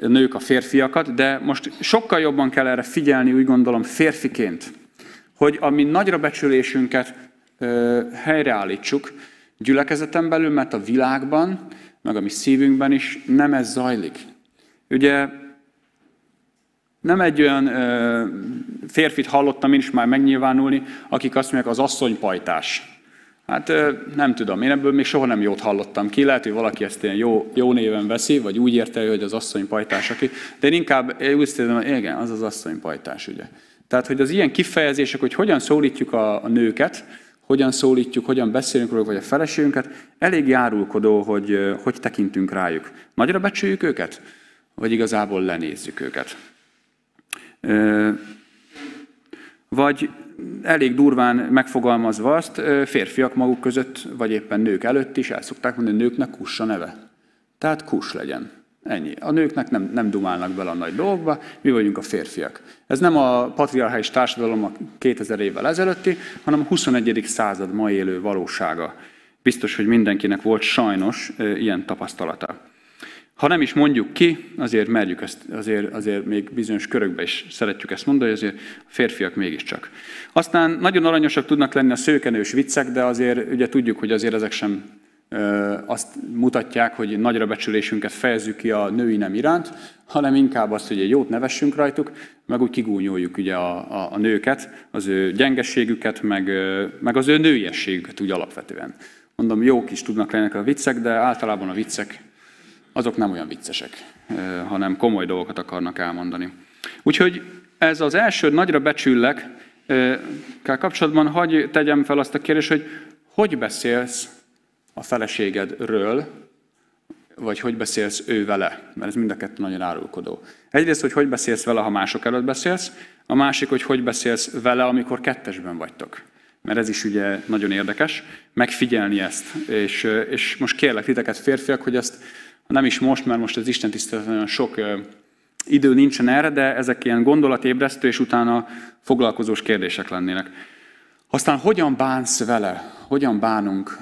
a nők a férfiakat, de most sokkal jobban kell erre figyelni, úgy gondolom, férfiként, hogy a mi nagyra becsülésünket ö, helyreállítsuk gyülekezeten belül, mert a világban, meg a mi szívünkben is nem ez zajlik. Ugye nem egy olyan ö, férfit hallottam én is már megnyilvánulni, akik azt mondják, az asszonypajtás. Hát ö, nem tudom, én ebből még soha nem jót hallottam ki. Lehet, hogy valaki ezt ilyen jó, jó néven veszi, vagy úgy érte, hogy az asszonypajtás, aki. De én inkább én úgy érzem, hogy igen, az az asszonypajtás, ugye. Tehát, hogy az ilyen kifejezések, hogy hogyan szólítjuk a, a nőket, hogyan szólítjuk, hogyan beszélünk róluk, vagy a feleségünket, elég járulkodó, hogy hogy tekintünk rájuk. Nagyra becsüljük őket, vagy igazából lenézzük őket. Vagy elég durván megfogalmazva azt, férfiak maguk között, vagy éppen nők előtt is el szokták mondani, hogy nőknek kussa neve. Tehát kus legyen. Ennyi. A nőknek nem, nem dumálnak bele a nagy dolgokba, mi vagyunk a férfiak. Ez nem a patriarchális társadalom a 2000 évvel ezelőtti, hanem a 21. század mai élő valósága. Biztos, hogy mindenkinek volt sajnos ilyen tapasztalata. Ha nem is mondjuk ki, azért merjük ezt, azért, azért még bizonyos körökben is szeretjük ezt mondani, azért a férfiak mégiscsak. Aztán nagyon aranyosak tudnak lenni a szőkenős viccek, de azért ugye tudjuk, hogy azért ezek sem azt mutatják, hogy nagyra becsülésünket fejezzük ki a női nem iránt, hanem inkább azt, hogy egy jót nevessünk rajtuk, meg úgy kigúnyoljuk ugye a, a, a nőket, az ő gyengességüket, meg, meg az ő nőiességüket úgy alapvetően. Mondom, jók is tudnak lenni a viccek, de általában a viccek azok nem olyan viccesek, hanem komoly dolgokat akarnak elmondani. Úgyhogy ez az első nagyra becsüllek, kell kapcsolatban hagy tegyem fel azt a kérdést, hogy hogy beszélsz a feleségedről, vagy hogy beszélsz ő vele, mert ez mind a kettő nagyon árulkodó. Egyrészt, hogy hogy beszélsz vele, ha mások előtt beszélsz, a másik, hogy hogy beszélsz vele, amikor kettesben vagytok. Mert ez is ugye nagyon érdekes, megfigyelni ezt. És, és most kérlek titeket férfiak, hogy ezt nem is most, mert most az Isten tisztelet nagyon sok idő nincsen erre, de ezek ilyen gondolatébresztő és utána foglalkozós kérdések lennének. Aztán hogyan bánsz vele? Hogyan bánunk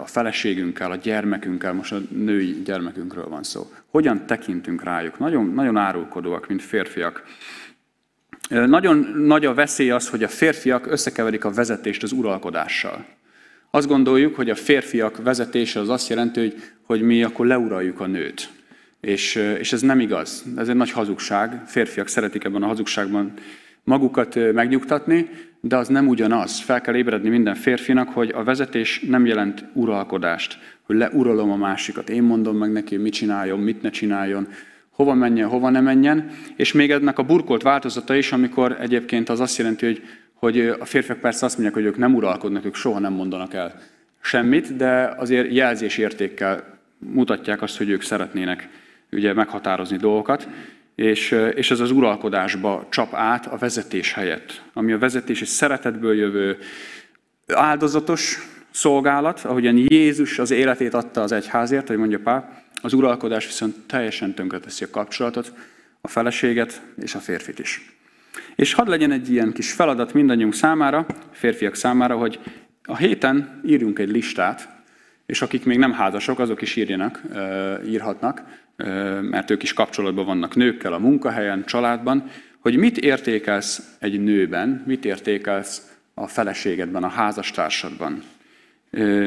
a feleségünkkel, a gyermekünkkel, most a női gyermekünkről van szó. Hogyan tekintünk rájuk? Nagyon, nagyon árulkodóak, mint férfiak. Nagyon nagy a veszély az, hogy a férfiak összekeverik a vezetést az uralkodással. Azt gondoljuk, hogy a férfiak vezetése az azt jelenti, hogy, hogy mi akkor leuraljuk a nőt. És, és ez nem igaz. Ez egy nagy hazugság. Férfiak szeretik ebben a hazugságban magukat megnyugtatni, de az nem ugyanaz. Fel kell ébredni minden férfinak, hogy a vezetés nem jelent uralkodást, hogy leuralom a másikat. Én mondom meg neki, mit csináljon, mit ne csináljon, hova menjen, hova ne menjen. És még ennek a burkolt változata is, amikor egyébként az azt jelenti, hogy, hogy a férfiak persze azt mondják, hogy ők nem uralkodnak, ők soha nem mondanak el semmit, de azért jelzésértékkel mutatják azt, hogy ők szeretnének ugye meghatározni dolgokat és, és ez az uralkodásba csap át a vezetés helyett, ami a vezetés egy szeretetből jövő áldozatos szolgálat, ahogyan Jézus az életét adta az egyházért, hogy mondja Pál, az uralkodás viszont teljesen tönkreteszi a kapcsolatot, a feleséget és a férfit is. És hadd legyen egy ilyen kis feladat mindannyiunk számára, férfiak számára, hogy a héten írjunk egy listát, és akik még nem házasok, azok is írjanak, írhatnak, mert ők is kapcsolatban vannak nőkkel a munkahelyen, családban, hogy mit értékelsz egy nőben, mit értékelsz a feleségedben, a házastársadban.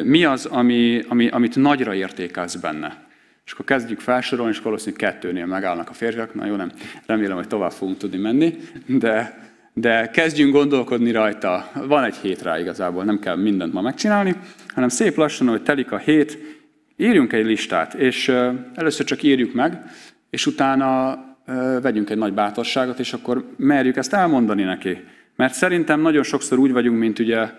Mi az, ami, ami, amit nagyra értékelsz benne? És akkor kezdjük felsorolni, és valószínűleg kettőnél megállnak a férfiak. Na jó, nem, remélem, hogy tovább fogunk tudni menni, de, de kezdjünk gondolkodni rajta. Van egy hét rá igazából, nem kell mindent ma megcsinálni, hanem szép lassan, hogy telik a hét, írjunk egy listát, és először csak írjuk meg, és utána vegyünk egy nagy bátorságot, és akkor merjük ezt elmondani neki. Mert szerintem nagyon sokszor úgy vagyunk, mint ugye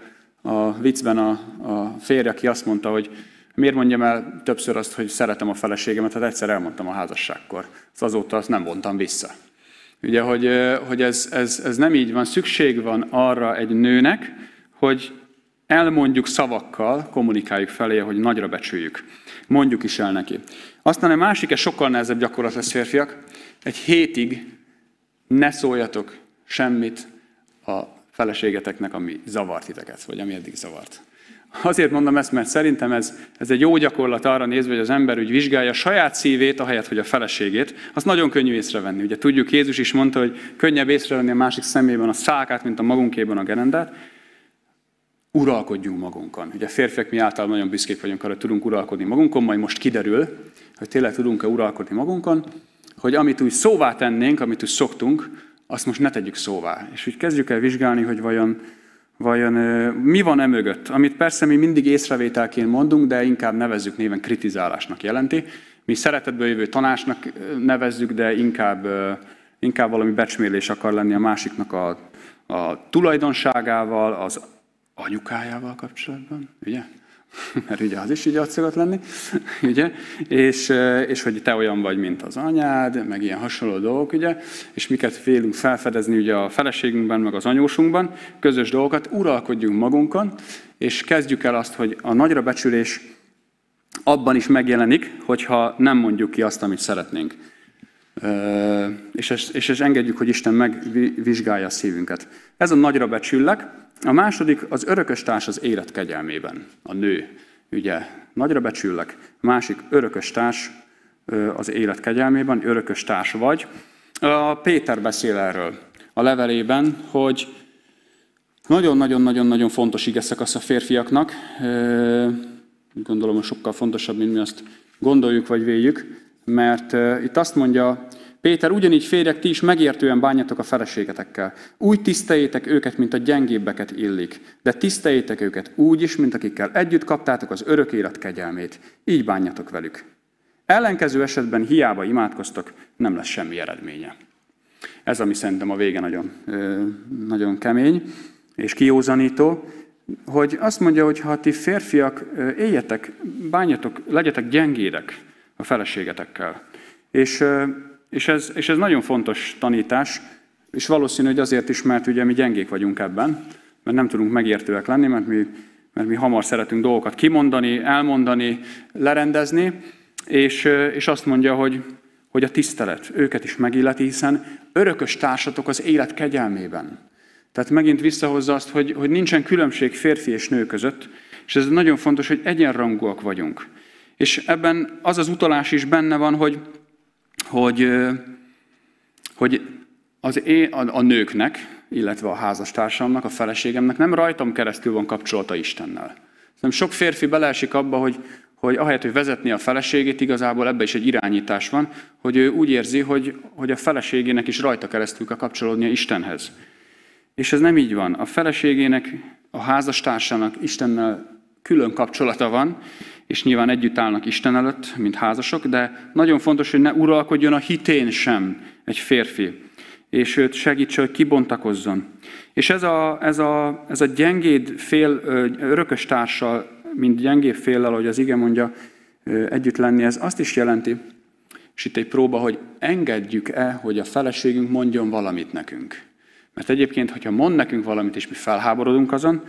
a viccben a, a férj, aki azt mondta, hogy miért mondjam el többször azt, hogy szeretem a feleségemet, hát egyszer elmondtam a házasságkor. Az azóta azt nem vontam vissza. Ugye, hogy, hogy ez, ez, ez nem így van. Szükség van arra egy nőnek, hogy elmondjuk szavakkal, kommunikáljuk felé, hogy nagyra becsüljük. Mondjuk is el neki. Aztán a másik, ez sokkal nehezebb gyakorlat lesz férfiak, egy hétig ne szóljatok semmit a feleségeteknek, ami zavart titeket, vagy ami eddig zavart. Azért mondom ezt, mert szerintem ez, ez egy jó gyakorlat arra nézve, hogy az ember úgy vizsgálja saját szívét, ahelyett, hogy a feleségét. Azt nagyon könnyű észrevenni. Ugye tudjuk, Jézus is mondta, hogy könnyebb észrevenni a másik szemében a szákát, mint a magunkében a gerendát. Uralkodjunk magunkon. Ugye férfiak mi általában nagyon büszkék vagyunk arra, hogy tudunk uralkodni magunkon, majd most kiderül, hogy tényleg tudunk-e uralkodni magunkon, hogy amit úgy szóvá tennénk, amit úgy szoktunk, azt most ne tegyük szóvá. És úgy kezdjük el vizsgálni, hogy vajon, vajon mi van e mögött, amit persze mi mindig észrevételként mondunk, de inkább nevezzük néven kritizálásnak jelenti. Mi szeretetből jövő tanácsnak nevezzük, de inkább, inkább valami becsmélés akar lenni a másiknak a, a tulajdonságával, az anyukájával kapcsolatban, ugye? mert ugye az is így szokott lenni, ugye? És, és hogy te olyan vagy, mint az anyád, meg ilyen hasonló dolgok, ugye? És miket félünk felfedezni ugye a feleségünkben, meg az anyósunkban, közös dolgokat, uralkodjunk magunkon, és kezdjük el azt, hogy a nagyra becsülés abban is megjelenik, hogyha nem mondjuk ki azt, amit szeretnénk. És ezt, és ezt engedjük, hogy Isten megvizsgálja a szívünket. Ez a nagyra becsüllek, a második az örökös társ az élet kegyelmében, a nő. Ugye, nagyra becsüllek. A másik örökös társ az élet kegyelmében, örökös társ vagy. A Péter beszél erről a levelében, hogy nagyon-nagyon-nagyon-nagyon fontos ige szakasz a férfiaknak. Gondolom, hogy sokkal fontosabb, mint mi azt gondoljuk vagy véljük, mert itt azt mondja Péter, ugyanígy férjek, ti is megértően bánjatok a feleségetekkel. Úgy tiszteljétek őket, mint a gyengébbeket illik, de tiszteljétek őket úgy is, mint akikkel együtt kaptátok az örök élet kegyelmét. Így bánjatok velük. Ellenkező esetben hiába imádkoztok, nem lesz semmi eredménye. Ez, ami szerintem a vége nagyon, nagyon kemény és kiózanító, hogy azt mondja, hogy ha ti férfiak éljetek, bánjatok, legyetek gyengédek a feleségetekkel. És és ez, és ez nagyon fontos tanítás, és valószínű, hogy azért is, mert ugye mi gyengék vagyunk ebben, mert nem tudunk megértőek lenni, mert mi, mert mi hamar szeretünk dolgokat kimondani, elmondani, lerendezni, és, és azt mondja, hogy, hogy a tisztelet őket is megilleti, hiszen örökös társatok az élet kegyelmében. Tehát megint visszahozza azt, hogy, hogy nincsen különbség férfi és nő között, és ez nagyon fontos, hogy egyenrangúak vagyunk. És ebben az az utalás is benne van, hogy hogy, hogy az én, a, a nőknek, illetve a házastársamnak, a feleségemnek nem rajtam keresztül van kapcsolata Istennel. Nem sok férfi beleesik abba, hogy, hogy ahelyett, hogy vezetni a feleségét, igazából ebbe is egy irányítás van, hogy ő úgy érzi, hogy, hogy a feleségének is rajta keresztül kell kapcsolódnia Istenhez. És ez nem így van. A feleségének, a házastársának Istennel külön kapcsolata van, és nyilván együtt állnak Isten előtt, mint házasok, de nagyon fontos, hogy ne uralkodjon a hitén sem egy férfi, és őt segítse, hogy kibontakozzon. És ez a, ez a, ez a gyengéd fél, örökös társal, mint gyengébb féllel, ahogy az ige mondja, együtt lenni, ez azt is jelenti, és itt egy próba, hogy engedjük-e, hogy a feleségünk mondjon valamit nekünk. Mert egyébként, hogyha mond nekünk valamit, és mi felháborodunk azon,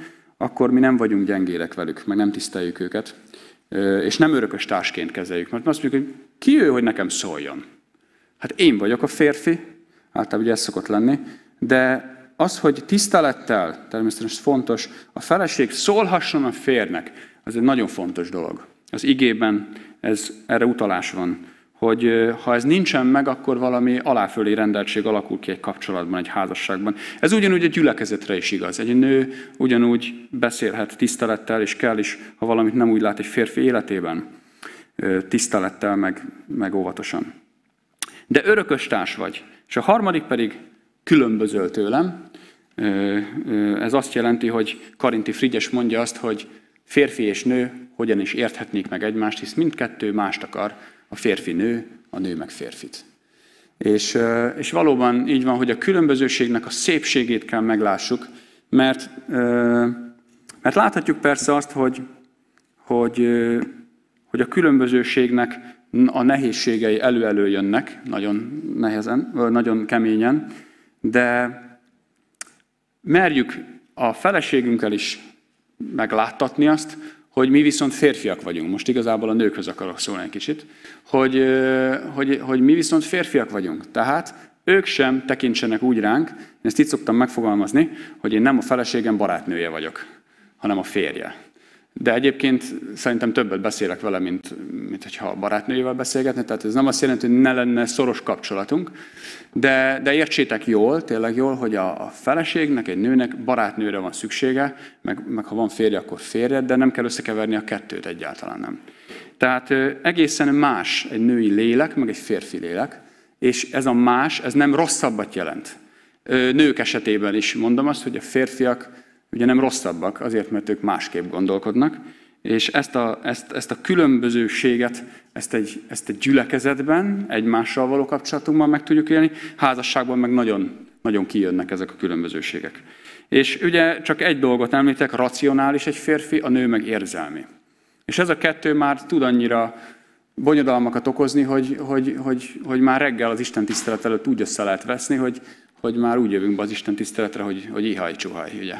akkor mi nem vagyunk gyengélek velük, meg nem tiszteljük őket és nem örökös társként kezeljük. Mert azt mondjuk, hogy ki ő, hogy nekem szóljon? Hát én vagyok a férfi, általában ugye ez szokott lenni, de az, hogy tisztelettel, természetesen fontos, a feleség szólhasson a férnek, az egy nagyon fontos dolog. Az igében ez, erre utalás van, hogy ha ez nincsen meg, akkor valami aláfölé rendeltség alakul ki egy kapcsolatban, egy házasságban. Ez ugyanúgy a gyülekezetre is igaz. Egy nő ugyanúgy beszélhet tisztelettel, és kell is, ha valamit nem úgy lát egy férfi életében, tisztelettel, meg, meg óvatosan. De örökös társ vagy. És a harmadik pedig különbözöl tőlem. Ez azt jelenti, hogy Karinti Frigyes mondja azt, hogy férfi és nő hogyan is érthetnék meg egymást, hisz mindkettő mást akar, a férfi nő, a nő meg férfit. És, és valóban így van, hogy a különbözőségnek a szépségét kell meglássuk, mert, mert láthatjuk persze azt, hogy, hogy, hogy a különbözőségnek a nehézségei elő-elő jönnek, nagyon nehezen, nagyon keményen, de merjük a feleségünkkel is megláttatni azt, hogy mi viszont férfiak vagyunk. Most igazából a nőkhöz akarok szólni egy kicsit. Hogy, hogy, hogy mi viszont férfiak vagyunk. Tehát ők sem tekintsenek úgy ránk, én ezt így szoktam megfogalmazni, hogy én nem a feleségem barátnője vagyok, hanem a férje. De egyébként szerintem többet beszélek vele, mint, mint hogyha a barátnőjével beszélgetne, tehát ez nem azt jelenti, hogy ne lenne szoros kapcsolatunk, de, de értsétek jól, tényleg jól, hogy a, a feleségnek, egy nőnek barátnőre van szüksége, meg, meg ha van férje, akkor férje, de nem kell összekeverni a kettőt egyáltalán nem. Tehát egészen más egy női lélek, meg egy férfi lélek, és ez a más, ez nem rosszabbat jelent. Nők esetében is mondom azt, hogy a férfiak ugye nem rosszabbak, azért, mert ők másképp gondolkodnak, és ezt a, ezt, ezt a különbözőséget, ezt egy, ezt egy gyülekezetben, egymással való kapcsolatunkban meg tudjuk élni, házasságban meg nagyon, nagyon kijönnek ezek a különbözőségek. És ugye csak egy dolgot említek, racionális egy férfi, a nő meg érzelmi. És ez a kettő már tud annyira bonyodalmakat okozni, hogy, hogy, hogy, hogy már reggel az Isten tisztelet előtt úgy össze lehet veszni, hogy hogy már úgy jövünk be az Isten tiszteletre, hogy, hogy ihaj, csuhaj, ugye.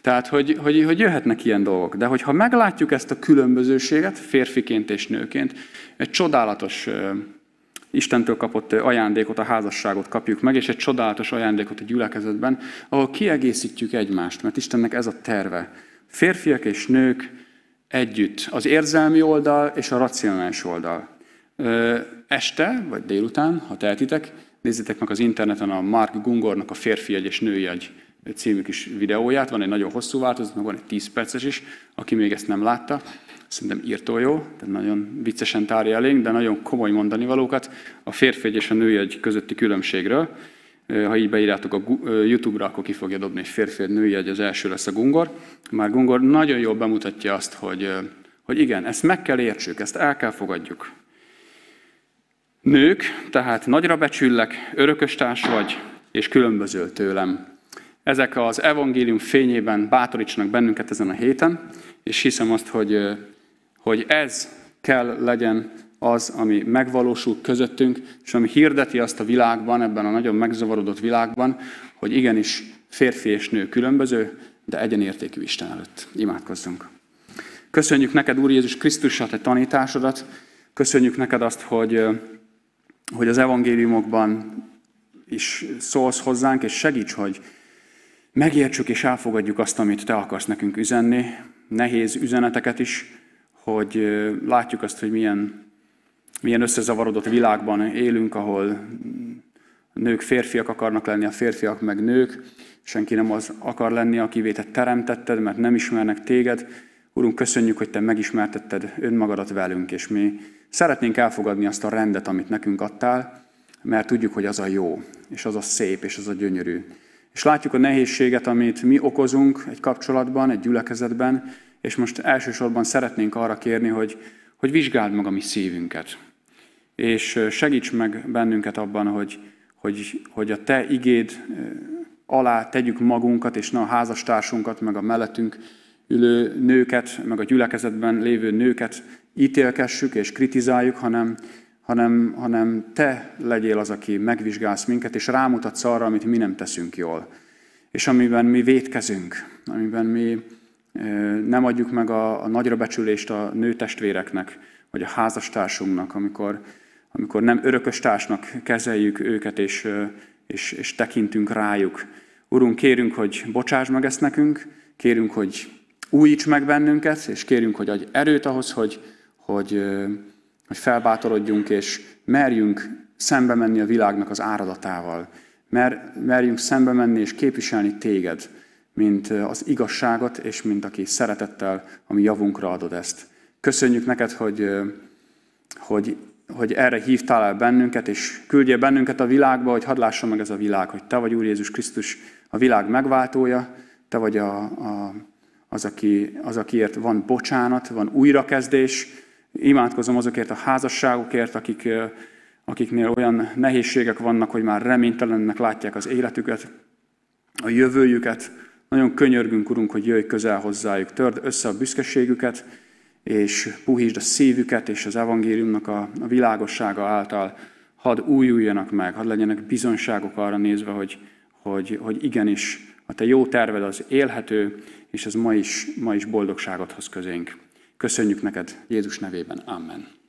Tehát, hogy, hogy, hogy jöhetnek ilyen dolgok. De hogyha meglátjuk ezt a különbözőséget, férfiként és nőként, egy csodálatos Istentől kapott ajándékot, a házasságot kapjuk meg, és egy csodálatos ajándékot a gyülekezetben, ahol kiegészítjük egymást, mert Istennek ez a terve. Férfiak és nők együtt, az érzelmi oldal és a racionális oldal. Este, vagy délután, ha tehetitek, Nézzétek meg az interneten a Mark Gungornak a Férfi egy és Női egy című kis videóját, van egy nagyon hosszú változat, van egy 10 perces is, aki még ezt nem látta. Szerintem írtó jó, tehát nagyon viccesen tárja elénk, de nagyon komoly mondani valókat a férfi és a női egy közötti különbségről. Ha így beírjátok a YouTube-ra, akkor ki fogja dobni egy férfi, egy női egy, az első lesz a Gungor. Már Gungor nagyon jól bemutatja azt, hogy, hogy igen, ezt meg kell értsük, ezt el kell fogadjuk. Nők, tehát nagyra becsüllek, örököstárs vagy, és különböző tőlem. Ezek az evangélium fényében bátorítsanak bennünket ezen a héten, és hiszem azt, hogy, hogy ez kell legyen az, ami megvalósul közöttünk, és ami hirdeti azt a világban, ebben a nagyon megzavarodott világban, hogy igenis férfi és nő különböző, de egyenértékű Isten előtt. Imádkozzunk. Köszönjük neked, Úr Jézus Krisztus, a te tanításodat. Köszönjük neked azt, hogy hogy az evangéliumokban is szólsz hozzánk, és segíts, hogy megértsük és elfogadjuk azt, amit te akarsz nekünk üzenni, nehéz üzeneteket is, hogy látjuk azt, hogy milyen, milyen összezavarodott világban élünk, ahol nők férfiak akarnak lenni, a férfiak meg nők, senki nem az akar lenni, akivé te teremtetted, mert nem ismernek téged. Urunk, köszönjük, hogy te megismertetted önmagadat velünk, és mi Szeretnénk elfogadni azt a rendet, amit nekünk adtál, mert tudjuk, hogy az a jó, és az a szép, és az a gyönyörű. És látjuk a nehézséget, amit mi okozunk egy kapcsolatban, egy gyülekezetben, és most elsősorban szeretnénk arra kérni, hogy, hogy vizsgáld meg a mi szívünket. És segíts meg bennünket abban, hogy, hogy, hogy a Te igéd alá tegyük magunkat, és ne a házastársunkat, meg a mellettünk ülő nőket, meg a gyülekezetben lévő nőket ítélkessük és kritizáljuk, hanem, hanem, hanem te legyél az, aki megvizsgálsz minket, és rámutatsz arra, amit mi nem teszünk jól. És amiben mi védkezünk, amiben mi nem adjuk meg a, a nagyra becsülést a nőtestvéreknek, vagy a házastársunknak, amikor, amikor nem örökös társnak kezeljük őket, és, és, és tekintünk rájuk. Urunk, kérünk, hogy bocsáss meg ezt nekünk, kérünk, hogy újíts meg bennünket, és kérünk, hogy adj erőt ahhoz, hogy, hogy, hogy felbátorodjunk, és merjünk szembe menni a világnak az áradatával. Mer, merjünk szembe menni és képviselni téged, mint az igazságot, és mint aki szeretettel, ami javunkra adod ezt. Köszönjük neked, hogy, hogy, hogy erre hívtál el bennünket, és küldjél bennünket a világba, hogy hadd lásson meg ez a világ, hogy Te vagy Úr Jézus Krisztus, a világ megváltója, Te vagy a, a, az, aki, az, akiért van bocsánat, van újrakezdés. Imádkozom azokért a házasságokért, akik, akiknél olyan nehézségek vannak, hogy már reménytelennek látják az életüket, a jövőjüket. Nagyon könyörgünk, Urunk, hogy jöjj közel hozzájuk, törd össze a büszkeségüket, és puhítsd a szívüket, és az evangéliumnak a, a világossága által hadd újuljanak meg, hadd legyenek bizonságok arra nézve, hogy, hogy, hogy igenis a te jó terved az élhető, és ez ma is, ma is boldogságot hoz közénk. Köszönjük neked Jézus nevében. Amen.